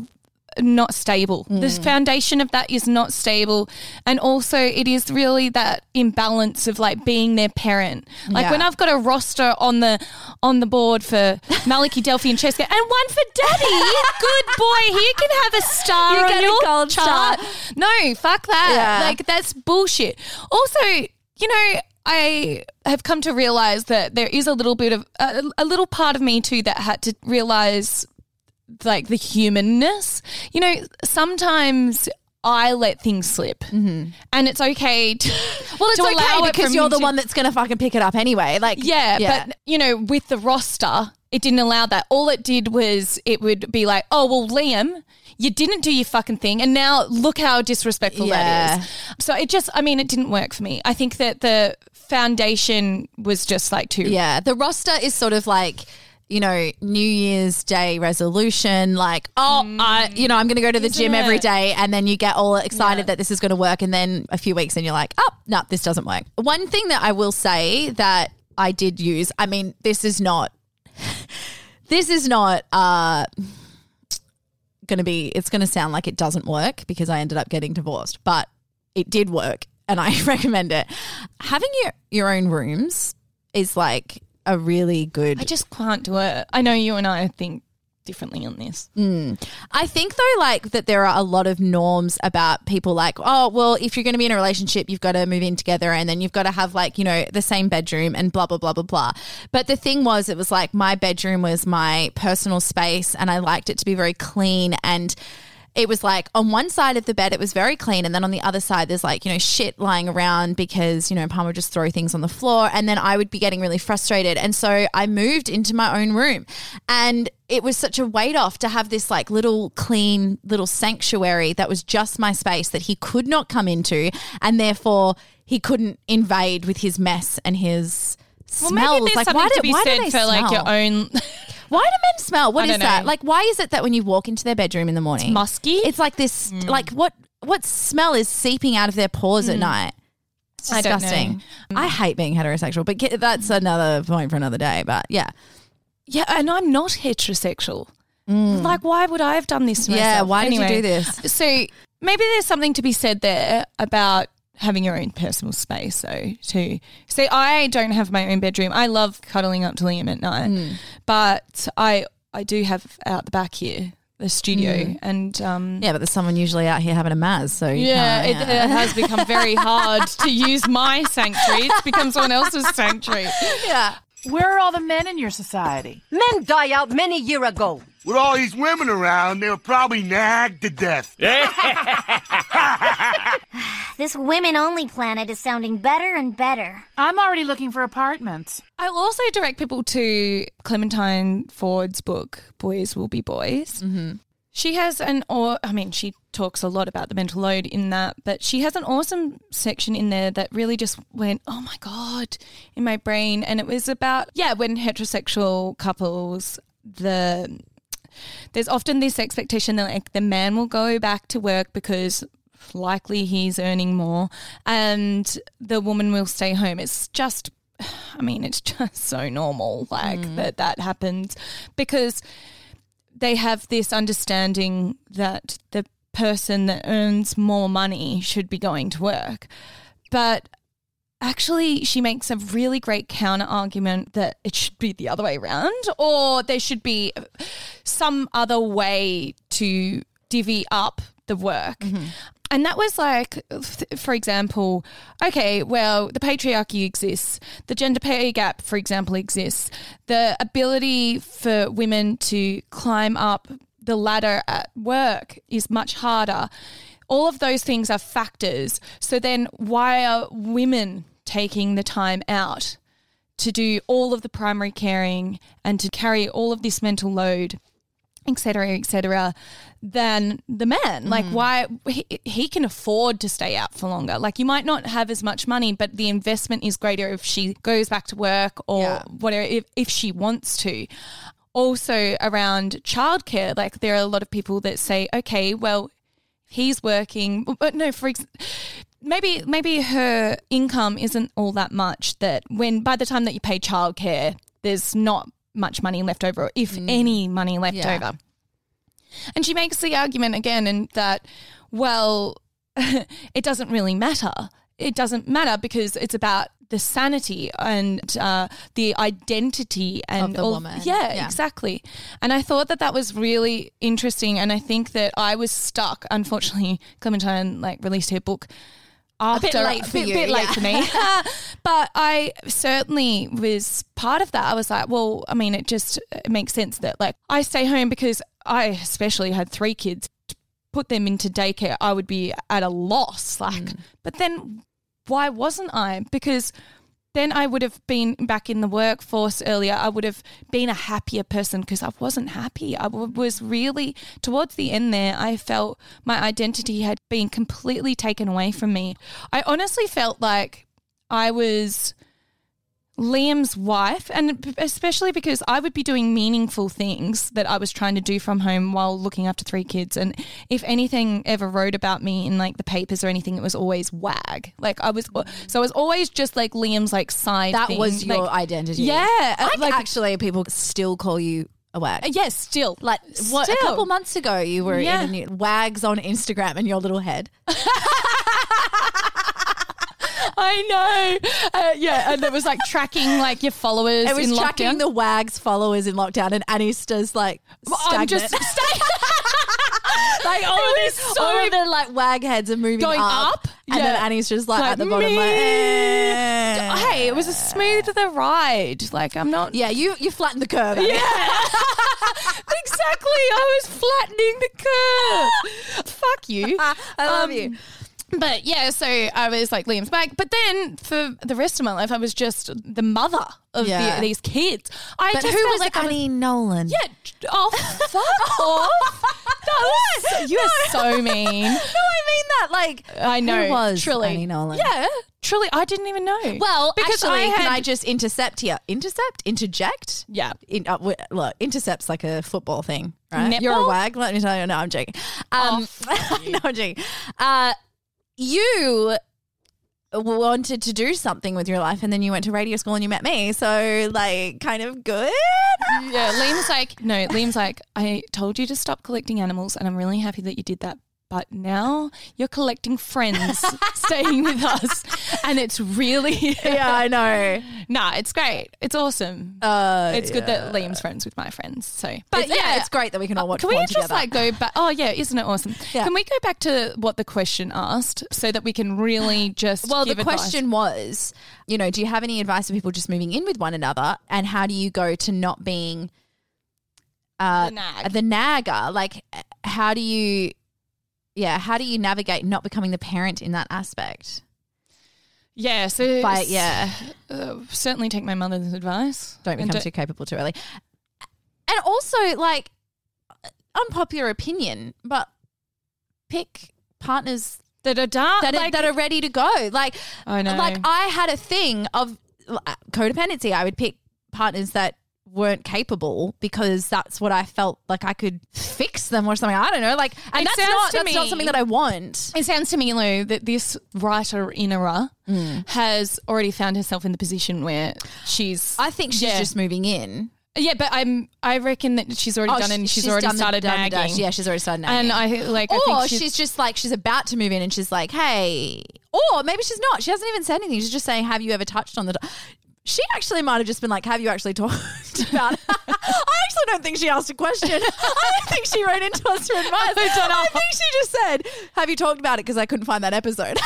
not stable. The Mm. foundation of that is not stable, and also it is really that imbalance of like being their parent. Like Yeah. when I've got a roster on the on the board for (laughs) Maliki, Delphi, and Cheska, and one for Daddy. Good boy, he can have a star You on your gold chart. star. No, fuck that. Yeah. Like that's bullshit. Also, you know, I have come to realize that there is a little bit of a, a little part of me too that had to realize like the humanness. You know, sometimes I let things slip, mm-hmm. and it's okay to well it's to okay it because for you're the to- one that's gonna fucking pick it up anyway like yeah, but you know, with the roster, it didn't allow that. All it did was it would be like, oh well, Liam. You didn't do your fucking thing, and now look how disrespectful Yeah. that is. So it just, I mean, it didn't work for me. I think that the foundation was just like too. Yeah, the roster is sort of like you know New Year's Day resolution, like oh, I you know I'm going to go to the Isn't gym every it? day, and then you get all excited that this is going to work, and then a few weeks and you're like, oh no, this doesn't work. One thing that I will say that I did use, I mean, this is not, (laughs) this is not. uh going to be it's going to sound like it doesn't work because I ended up getting divorced, but it did work and I (laughs) recommend it. Having your your own rooms is like a really good I just can't do it. I know you and I think differently on this. Mm. I think though, like that there are a lot of norms about people like, oh, well, if you're going to be in a relationship, you've got to move in together and then you've got to have like, you know, the same bedroom and blah, blah, blah, blah, blah. But the thing was, it was like my bedroom was my personal space and I liked it to be very clean and it was like on one side of the bed it was very clean and then on the other side there's like you know shit lying around because you know palmer would just throw things on the floor and then i would be getting really frustrated and so i moved into my own room and it was such a weight off to have this like little clean little sanctuary that was just my space that he could not come into and therefore he couldn't invade with his mess and his Well, smells maybe there's like something why do, to be why said for like your smell? own (laughs) Why do men smell? What I is don't that? know. Like, why is it that when you walk into their bedroom in the morning, musky. It's like this. Hmm. Like, what what smell is seeping out of their pores at hmm. night? It's I don't know. disgusting. I, hate being heterosexual, but that's hmm. another point for another day. But yeah, Yeah, and I'm not heterosexual. Like, why would I have done this to. Yeah, myself? why did you do this? So maybe there's something to be said there about having your own personal space, though, too. See, I don't have my own bedroom. I love cuddling up to Liam at night, Mm. but I I do have out the back here the studio, and um, yeah, but there's someone usually out here having a Maz, so you yeah, it, can't, it has become very (laughs) hard to use my sanctuary. It's become someone else's sanctuary. yeah. Where are all the men in your society? Men die out many year ago. With all these women around, they were probably nagged to death. (laughs) (laughs) This women only planet is sounding better and better. I'm already looking for apartments. I'll also direct people to Clementine Ford's book, Boys Will Be Boys. Mm-hmm. She has an, or I mean, she talks a lot about the mental load in that, but she has an awesome section in there that really just went, oh my God, in my brain. And it was about, yeah, when heterosexual couples, the, there's often this expectation that like the man will go back to work because likely he's earning more and the woman will stay home. It's just, I mean, it's (laughs) just so normal like mm. that that happens because they have this understanding that the person that earns more money should be going to work. But actually, she makes a really great counter argument that it should be the other way around, or there should be some other way to divvy up the work. Mm-hmm. And that was like, for example, okay, well, the patriarchy exists. The gender pay gap, for example, exists. The ability for women to climb up the ladder at work is much harder. All of those things are factors. So then, why are women taking the time out to do all of the primary caring and to carry all of this mental load? et cetera, et cetera, than the man. Like, mm. why he, he can afford to stay out for longer. Like, you might not have as much money, but the investment is greater if she goes back to work or Yeah. whatever, if, if she wants to. Also, around childcare, like, there are a lot of people that say, okay, well, he's working, but no, for ex- maybe maybe her income isn't all that much. That when by the time that you pay childcare, there's not much money left over, if mm. any money left Yeah. over. And she makes the argument again, and that well, (laughs) it doesn't really matter. It doesn't matter because it's about the sanity and uh, the identity and the all- woman. Yeah, Yeah. exactly. And I thought that that was really interesting. And I think that I was stuck. Unfortunately, (laughs) Clementine like released her book after a bit late for a bit, you, bit late yeah. for me. (laughs) but I certainly was part of that. I was like, well, I mean, it just it makes sense that like I stay home because I especially had three kids. To put them into daycare, I would be at a loss. Like, Mm. but then why wasn't I? Because then I would have been back in the workforce earlier. I would have been a happier person because I wasn't happy. I was really, towards the end there, I felt my identity had been completely taken away from me. I honestly felt like I was Liam's wife, and especially because I would be doing meaningful things that I was trying to do from home while looking after three kids. And if anything ever wrote about me in like the papers or anything, it was always wag. Like I was, so I was always just like Liam's like side. That thing. was your Like, identity. Yeah, uh, I like actually, people still call you a wag. Uh, yes, still Like what? A couple months ago, you were Yeah. in new, wags on Instagram and your little head. (laughs) I know. Uh, yeah, and it was like tracking like your followers. It was in tracking lockdown. the wags followers in lockdown, and Annie's just (laughs) like Well, I'm stagnant. just stay- like all this, so- all of the like wag heads are moving Going up, up? and then Annie's just like, Like, at the bottom, like. me. eh. Hey, it was a smooth the ride. Like I'm not. Yeah, you you flattened the curve. Annie. Yeah. (laughs) exactly. I was flattening the curve. Fuck you. (laughs) I love Um, you. But yeah, so I was like Liam's back. But then for the rest of my life, I was just the mother of Yeah. the, these kids. I But just who felt was like I was- Annie Nolan? yeah. Oh, fuck (laughs) off. That was, (laughs) you are so mean. (laughs) No, I mean that. Like, I know. Who was Truly. Annie Nolan? Yeah. Truly, I didn't even know. Well, because actually, I had. can I just intercept here? Intercept? Interject? yeah. In, uh, w- look, intercept's like a football thing, right? Netball? You're a wag. Let me tell you. No, I'm joking. Um, no, I'm joking. Uh, you wanted to do something with your life, and then you went to radio school and you met me. So, like, kind of good. Yeah, Liam's like, no, Liam's like, I told you to stop collecting animals, and I'm really happy that you did that. But now you're collecting friends (laughs) staying with us, and it's really (laughs) yeah, I know. (laughs) Nah, it's great. It's awesome. Uh, it's good that Liam's friends with my friends. So, but But yeah, yeah, it's great that we can all watch Can we just together. like go back? Oh yeah, isn't it awesome? Yeah. Can we go back to what the question asked so that we can really (sighs) just Well, the advice? question was, you know, do you have any advice for people just moving in with one another, and how do you go to not being uh, The nag. the nagger? Like, how do you, yeah, how do you navigate not becoming the parent in that aspect? Yeah, so By yeah, uh, certainly take my mother's advice. don't become too capable too early. And also, like, unpopular opinion, but pick partners that are dark, that, like- are, that are ready to go. Like, I know. like I had a thing of uh, codependency. I would pick partners that weren't capable because that's what I felt like I could fix them or something. I don't know. Like, and It that's not that's not something that I want. It sounds to me, Lou, that this writer Inera Mm. has already found herself in the position where she's. I think she's Yeah. just moving in. Yeah, but I'm. I reckon that she's already Oh, done and she's, she's already the- started the nagging. Yeah, she's already started nagging. And I like. I or think she's, just like she's about to move in and she's like, hey, or maybe she's not. She hasn't even said anything. She's just saying, have you ever touched on the? She actually might have just been like, have you actually talked (laughs) about? It? (laughs) I actually don't think she asked a question. (laughs) I don't think she wrote into us for advice. I, know. think she just said, "Have you talked about it?" Because I couldn't find that episode.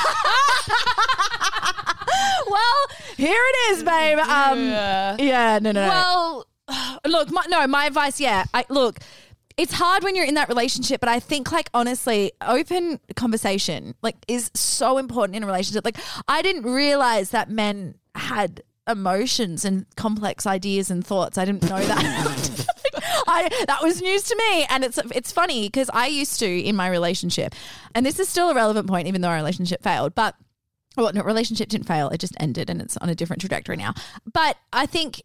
well, here it is, babe. Um, Yeah. yeah, no, no, no. Well, look, my, no, my advice, yeah, I look. It's hard when you're in that relationship, but I think, like, honestly, open conversation, like, is so important in a relationship. Like, I didn't realize that men had emotions and complex ideas and thoughts. I didn't know that. (laughs) I that was news to me, and it's it's funny because I used to in my relationship, and this is still a relevant point, even though our relationship failed, but. Well, no, relationship didn't fail. It just ended and it's on a different trajectory now. But I think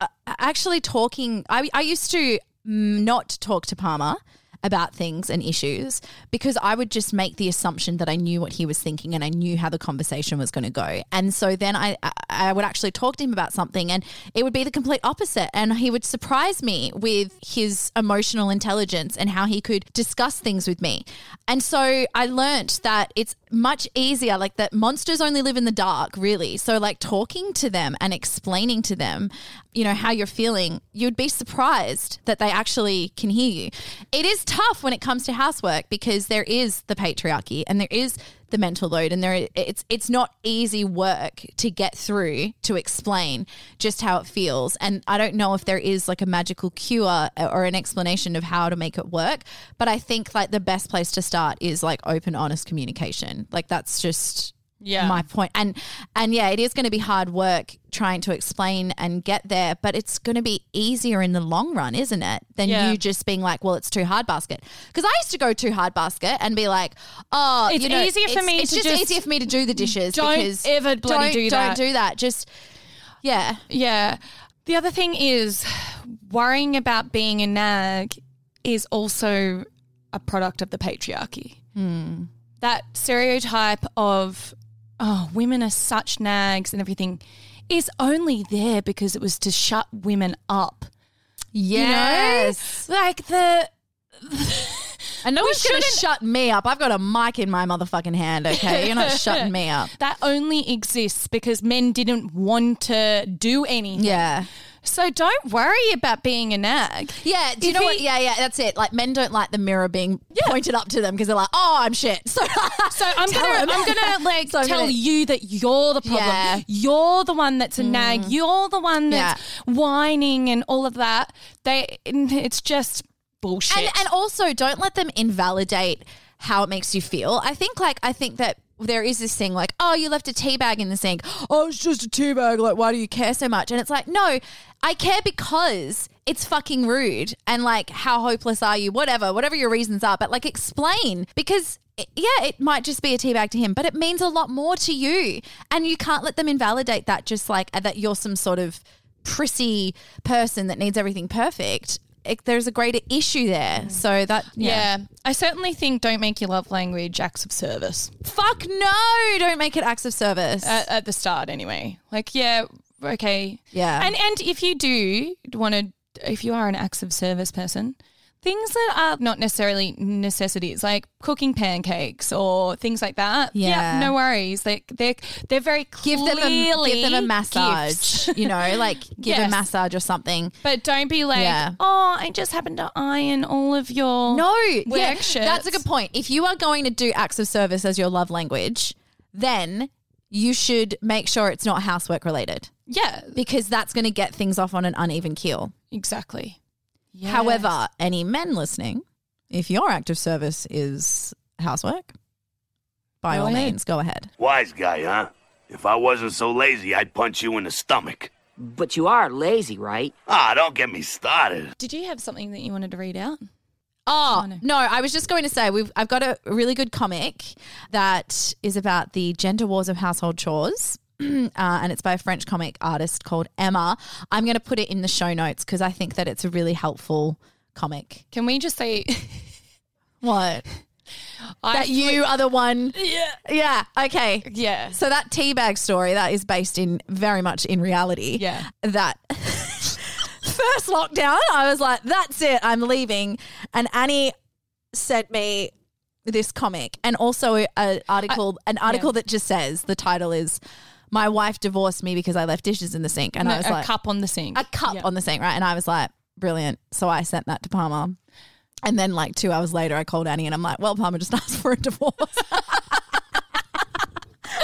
uh, actually talking, I, I used to mm, not talk to Palmer about things and issues because I would just make the assumption that I knew what he was thinking and I knew how the conversation was going to go. And so then I, I- would actually talk to him about something and it would be the complete opposite. And he would surprise me with his emotional intelligence and how he could discuss things with me. And so I learnt that it's much easier, like that monsters only live in the dark, really. So, like talking to them and explaining to them, you know, how you're feeling, you'd be surprised that they actually can hear you. It is tough when it comes to housework because there is the patriarchy and there is the mental load and there it's it's not easy work to get through to explain just how it feels and I don't know if there is like a magical cure or an explanation of how to make it work but I think like the best place to start is like open honest communication like that's just Yeah. my point and and yeah it is going to be hard work trying to explain and get there but it's going to be easier in the long run isn't it than Yeah. you just being like well it's too hard basket because i used to go too hard basket and be like oh It's you know, easier for me it's to just, just- easier for me to do the dishes Don't because ever bloody don't, do that. don't do that just yeah Yeah. The other thing is worrying about being a nag is also a product of the patriarchy. Hmm. That stereotype of, oh, women are such nags and everything is only there because it was to shut women up. Yes. You know? Like the. (laughs) and no We one's going to shut me up i've got a mic in my motherfucking hand okay you're not shutting me (laughs) up That only exists because men didn't want to do anything. yeah So don't worry about being a nag. Yeah, do you If know what? Yeah, yeah, that's it. Like men don't like the mirror being pointed up to them because they're like, "Oh, I'm shit." (laughs) So, So I'm gonna him. I'm gonna (laughs) like So tell gonna- you that you're the problem. Yeah. Mm. You're the one that's a nag. You're the one that's whining and all of that. They it's just bullshit. and and also don't let them invalidate how it makes you feel. I think like I think that there is this thing like, oh, you left a tea bag in the sink. Oh, it's just a tea bag. Like, why do you care so much? And it's like, no, I care because it's fucking rude and like, how hopeless are you? Whatever, whatever your reasons are, but like, explain because. Yeah, it might just be a tea bag to him, but it means a lot more to you. And you can't let them invalidate that just like that you're some sort of prissy person that needs everything perfect. It, there's a greater issue there. Mm. So that, yeah. I certainly think don't make your love language acts of service Fuck no! Don't make it acts of service. at, at the start anyway. Like yeah, okay, yeah. And and if you do want to, if you are an acts of service person, things that are not necessarily necessities, like cooking pancakes or things like that. Yeah. no worries. They they're they're very give them a, give them a massage. gifts. you know, like (laughs) give a massage or something. But don't be like, Yeah. oh, I just happened to iron all of your No, work yeah, shirts. that's a good point. If you are going to do acts of service as your love language, then you should make sure it's not housework related Yeah, because that's going to get things off on an uneven keel. exactly. Yes. However, any men listening, if your act of service is housework, by Go all ahead. means, go ahead. Wise guy, huh? If I wasn't so lazy, I'd punch you in the stomach. But you are lazy, right? Ah, don't get me started. did you have something that you wanted to read out? Oh, no. no. I was just going to say we've I've got a really good comic that is about the gender wars of household chores. (clears throat) uh, and it's by a French comic artist called Emma. I'm going to put it in the show notes because I think that it's a really helpful comic. Can we just say (laughs) What? I that you are the one. Yeah. Yeah. Okay. Yeah. So that teabag story that is based in very much in reality. Yeah. That (laughs) first lockdown, I was like, "That's it, I'm leaving." And Annie sent me this comic and also an article, an article that just says the title is "My wife divorced me because I left dishes in the sink," and No, I was a like, cup on the sink. "A cup Yeah. on the sink," right? And I was like. brilliant. So I sent that to Palmer. And then like two hours later, I called Annie and I'm like, well, Palmer just (laughs) asked for a divorce. (laughs)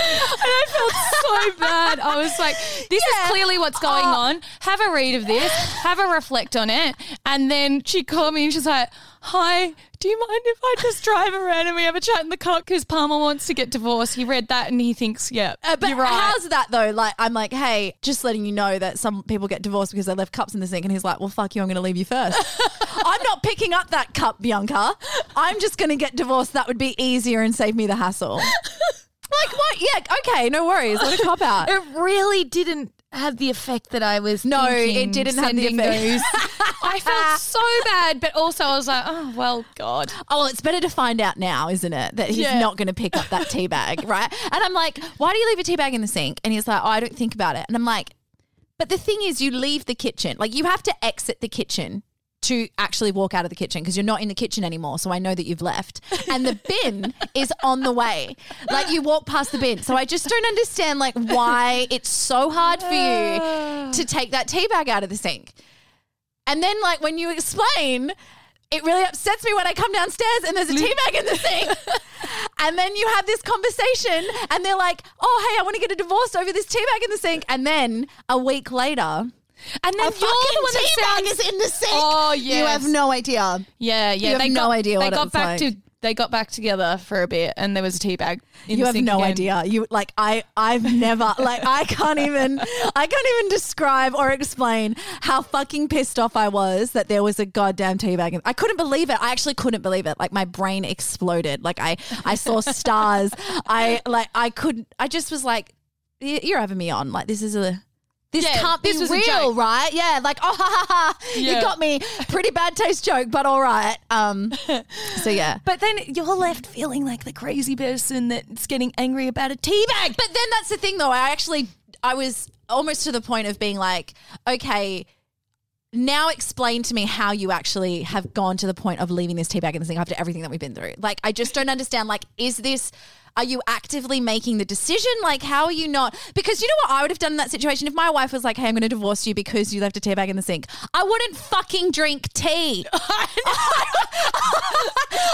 And I felt so bad. I was like, this is clearly what's going Oh. on. Have a read of this, have a reflect on it. And then she called me and she's like, Hi, do you mind if I just drive around and we have a chat in the car? Because Palmer wants to get divorced. He read that and he thinks, yeah, Uh, but you're right. how's that though? Like, I'm like, hey, just letting you know that some people get divorced because they left cups in the sink. And he's like, well, fuck you, I'm going to leave you first. (laughs) I'm not picking up that cup, Bianca. I'm just going to get divorced. That would be easier and save me the hassle. (laughs) like, what? Yeah, okay, no worries. What a cop out. (laughs) It really didn't have the effect that I was. No, thinking, it didn't have the sending effect. those. (laughs) I felt so bad, but also I was like, oh well, God. Oh, it's better to find out now, isn't it? That he's Yeah. not going to pick up that tea bag, (laughs) right? And I'm like, why do you leave a tea bag in the sink? And he's like, oh, I don't think about it. And I'm like, but the thing is, you leave the kitchen. Like, you have to exit the kitchen to actually walk out of the kitchen because you're not in the kitchen anymore. So I know that you've left. And the (laughs) bin is on the way. Like, you walk past the bin. So I just don't understand, like, why it's so hard for you (sighs) to take that tea bag out of the sink. And then, like, when you explain, it really upsets me when I come downstairs and there's a tea bag in the sink. (laughs) and then you have this conversation and they're like, oh, hey, I want to get a divorce over this tea bag in the sink. And then a week later, And then a you're the one that sounds- is in the sink. Oh, yeah, You have no idea. Yeah, yeah. You have they no got, idea They got back like. to they got back together for a bit, and there was a tea bag. In you have no again. idea. You like I I've never (laughs) like I can't even I can't even describe or explain how fucking pissed off I was that there was a goddamn tea bag. I couldn't believe it. I actually couldn't believe it. Like my brain exploded. Like I I saw stars. (laughs) I like I couldn't. I just was like, you're having me on. Like this is a. This Yeah, can't be this was real, right? Yeah, like oh (laughs) ha ha ha, Yeah. you got me. Pretty bad taste joke, but all right. Um, (laughs) so yeah, But then you're left feeling like the crazy person that's getting angry about a tea bag. But then that's the thing, though. I actually, I was almost to the point of being like, okay, now explain to me how you actually have gone to the point of leaving this tea bag in the sink after everything that we've been through. Like, I just don't understand. Like, is this. Are you actively making the decision? Like, how are you not? Because you know what I would have done in that situation if my wife was like, "Hey, I'm going to divorce you because you left a tea bag in the sink." I wouldn't fucking drink tea. (laughs) (laughs)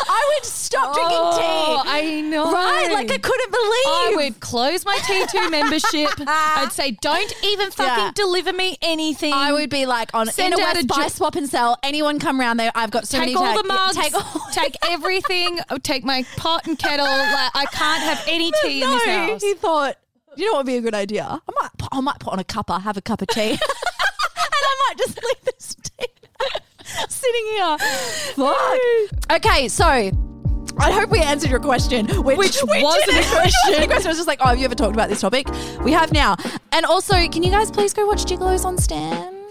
I would stop drinking Oh, tea. I know. Right? Like, I couldn't believe. I would close my T2 membership. (laughs) I'd say, don't even fucking Yeah. deliver me anything. I would be like on Send in a out a Buy jo- swap and sell. Anyone come around there? I've got so take many. all tag- the mugs, Take all. take everything, take my pot and kettle. Like, I can't have (laughs) any tea in this no, house. he thought. You know what would be a good idea? I might. put- I might put on a cuppa, have a cup of tea, (laughs) and I might just leave this (laughs) tea sitting here. Fuck. Okay, so. I hope we answered your question, which, Which wasn't a question. Which wasn't a question. I was just like, oh, have you ever talked about this topic? We have now. And also, can you guys please go watch Gigolos on Stan?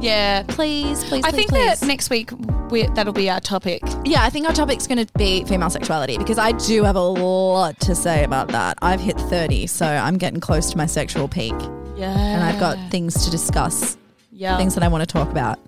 Yeah. Please, please, I please, think please. that next week we that'll be our topic. Yeah, I think our topic's going to be female sexuality because I do have a lot to say about that. I've hit 30, so I'm getting close to my sexual peak. Yeah. And I've got things to discuss, yeah. things that I want to talk about.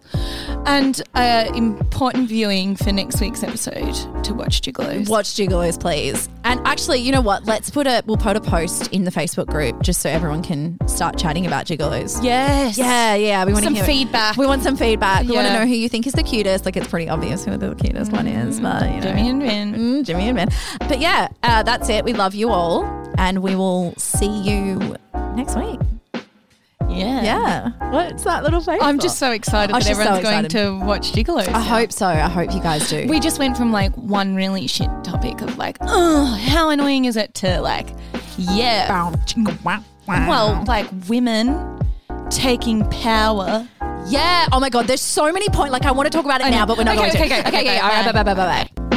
And uh, important viewing for next week's episode to watch Gigolos. Watch Gigolos, please. And actually, you know what? Let's put a, we'll put a post in the Facebook group just so everyone can start chatting about Gigolos. Yes. Yeah, yeah. We want Some feedback. We want some feedback. We want to know who you think is the cutest. Like, it's pretty obvious who the cutest one is, but you know. Jimmy and Vin. Mm, Jimmy and Ben. But yeah, uh, that's it. We love you all, and we will see you next week. Yeah. Yeah. What's that little face? I'm for? just so excited Oh, that she's so everyone's going excited. to watch Gigolos. I now. hope so. I hope you guys do. We just went from like one really shit topic of like, oh, how annoying is it to like, yeah. Well, like women taking power. yeah. Oh my god. There's so many points. Like I want to talk about it I now, know. but we're not Okay, going to. okay, okay, okay. okay, All right. bye. Bye. Bye. Bye. Bye.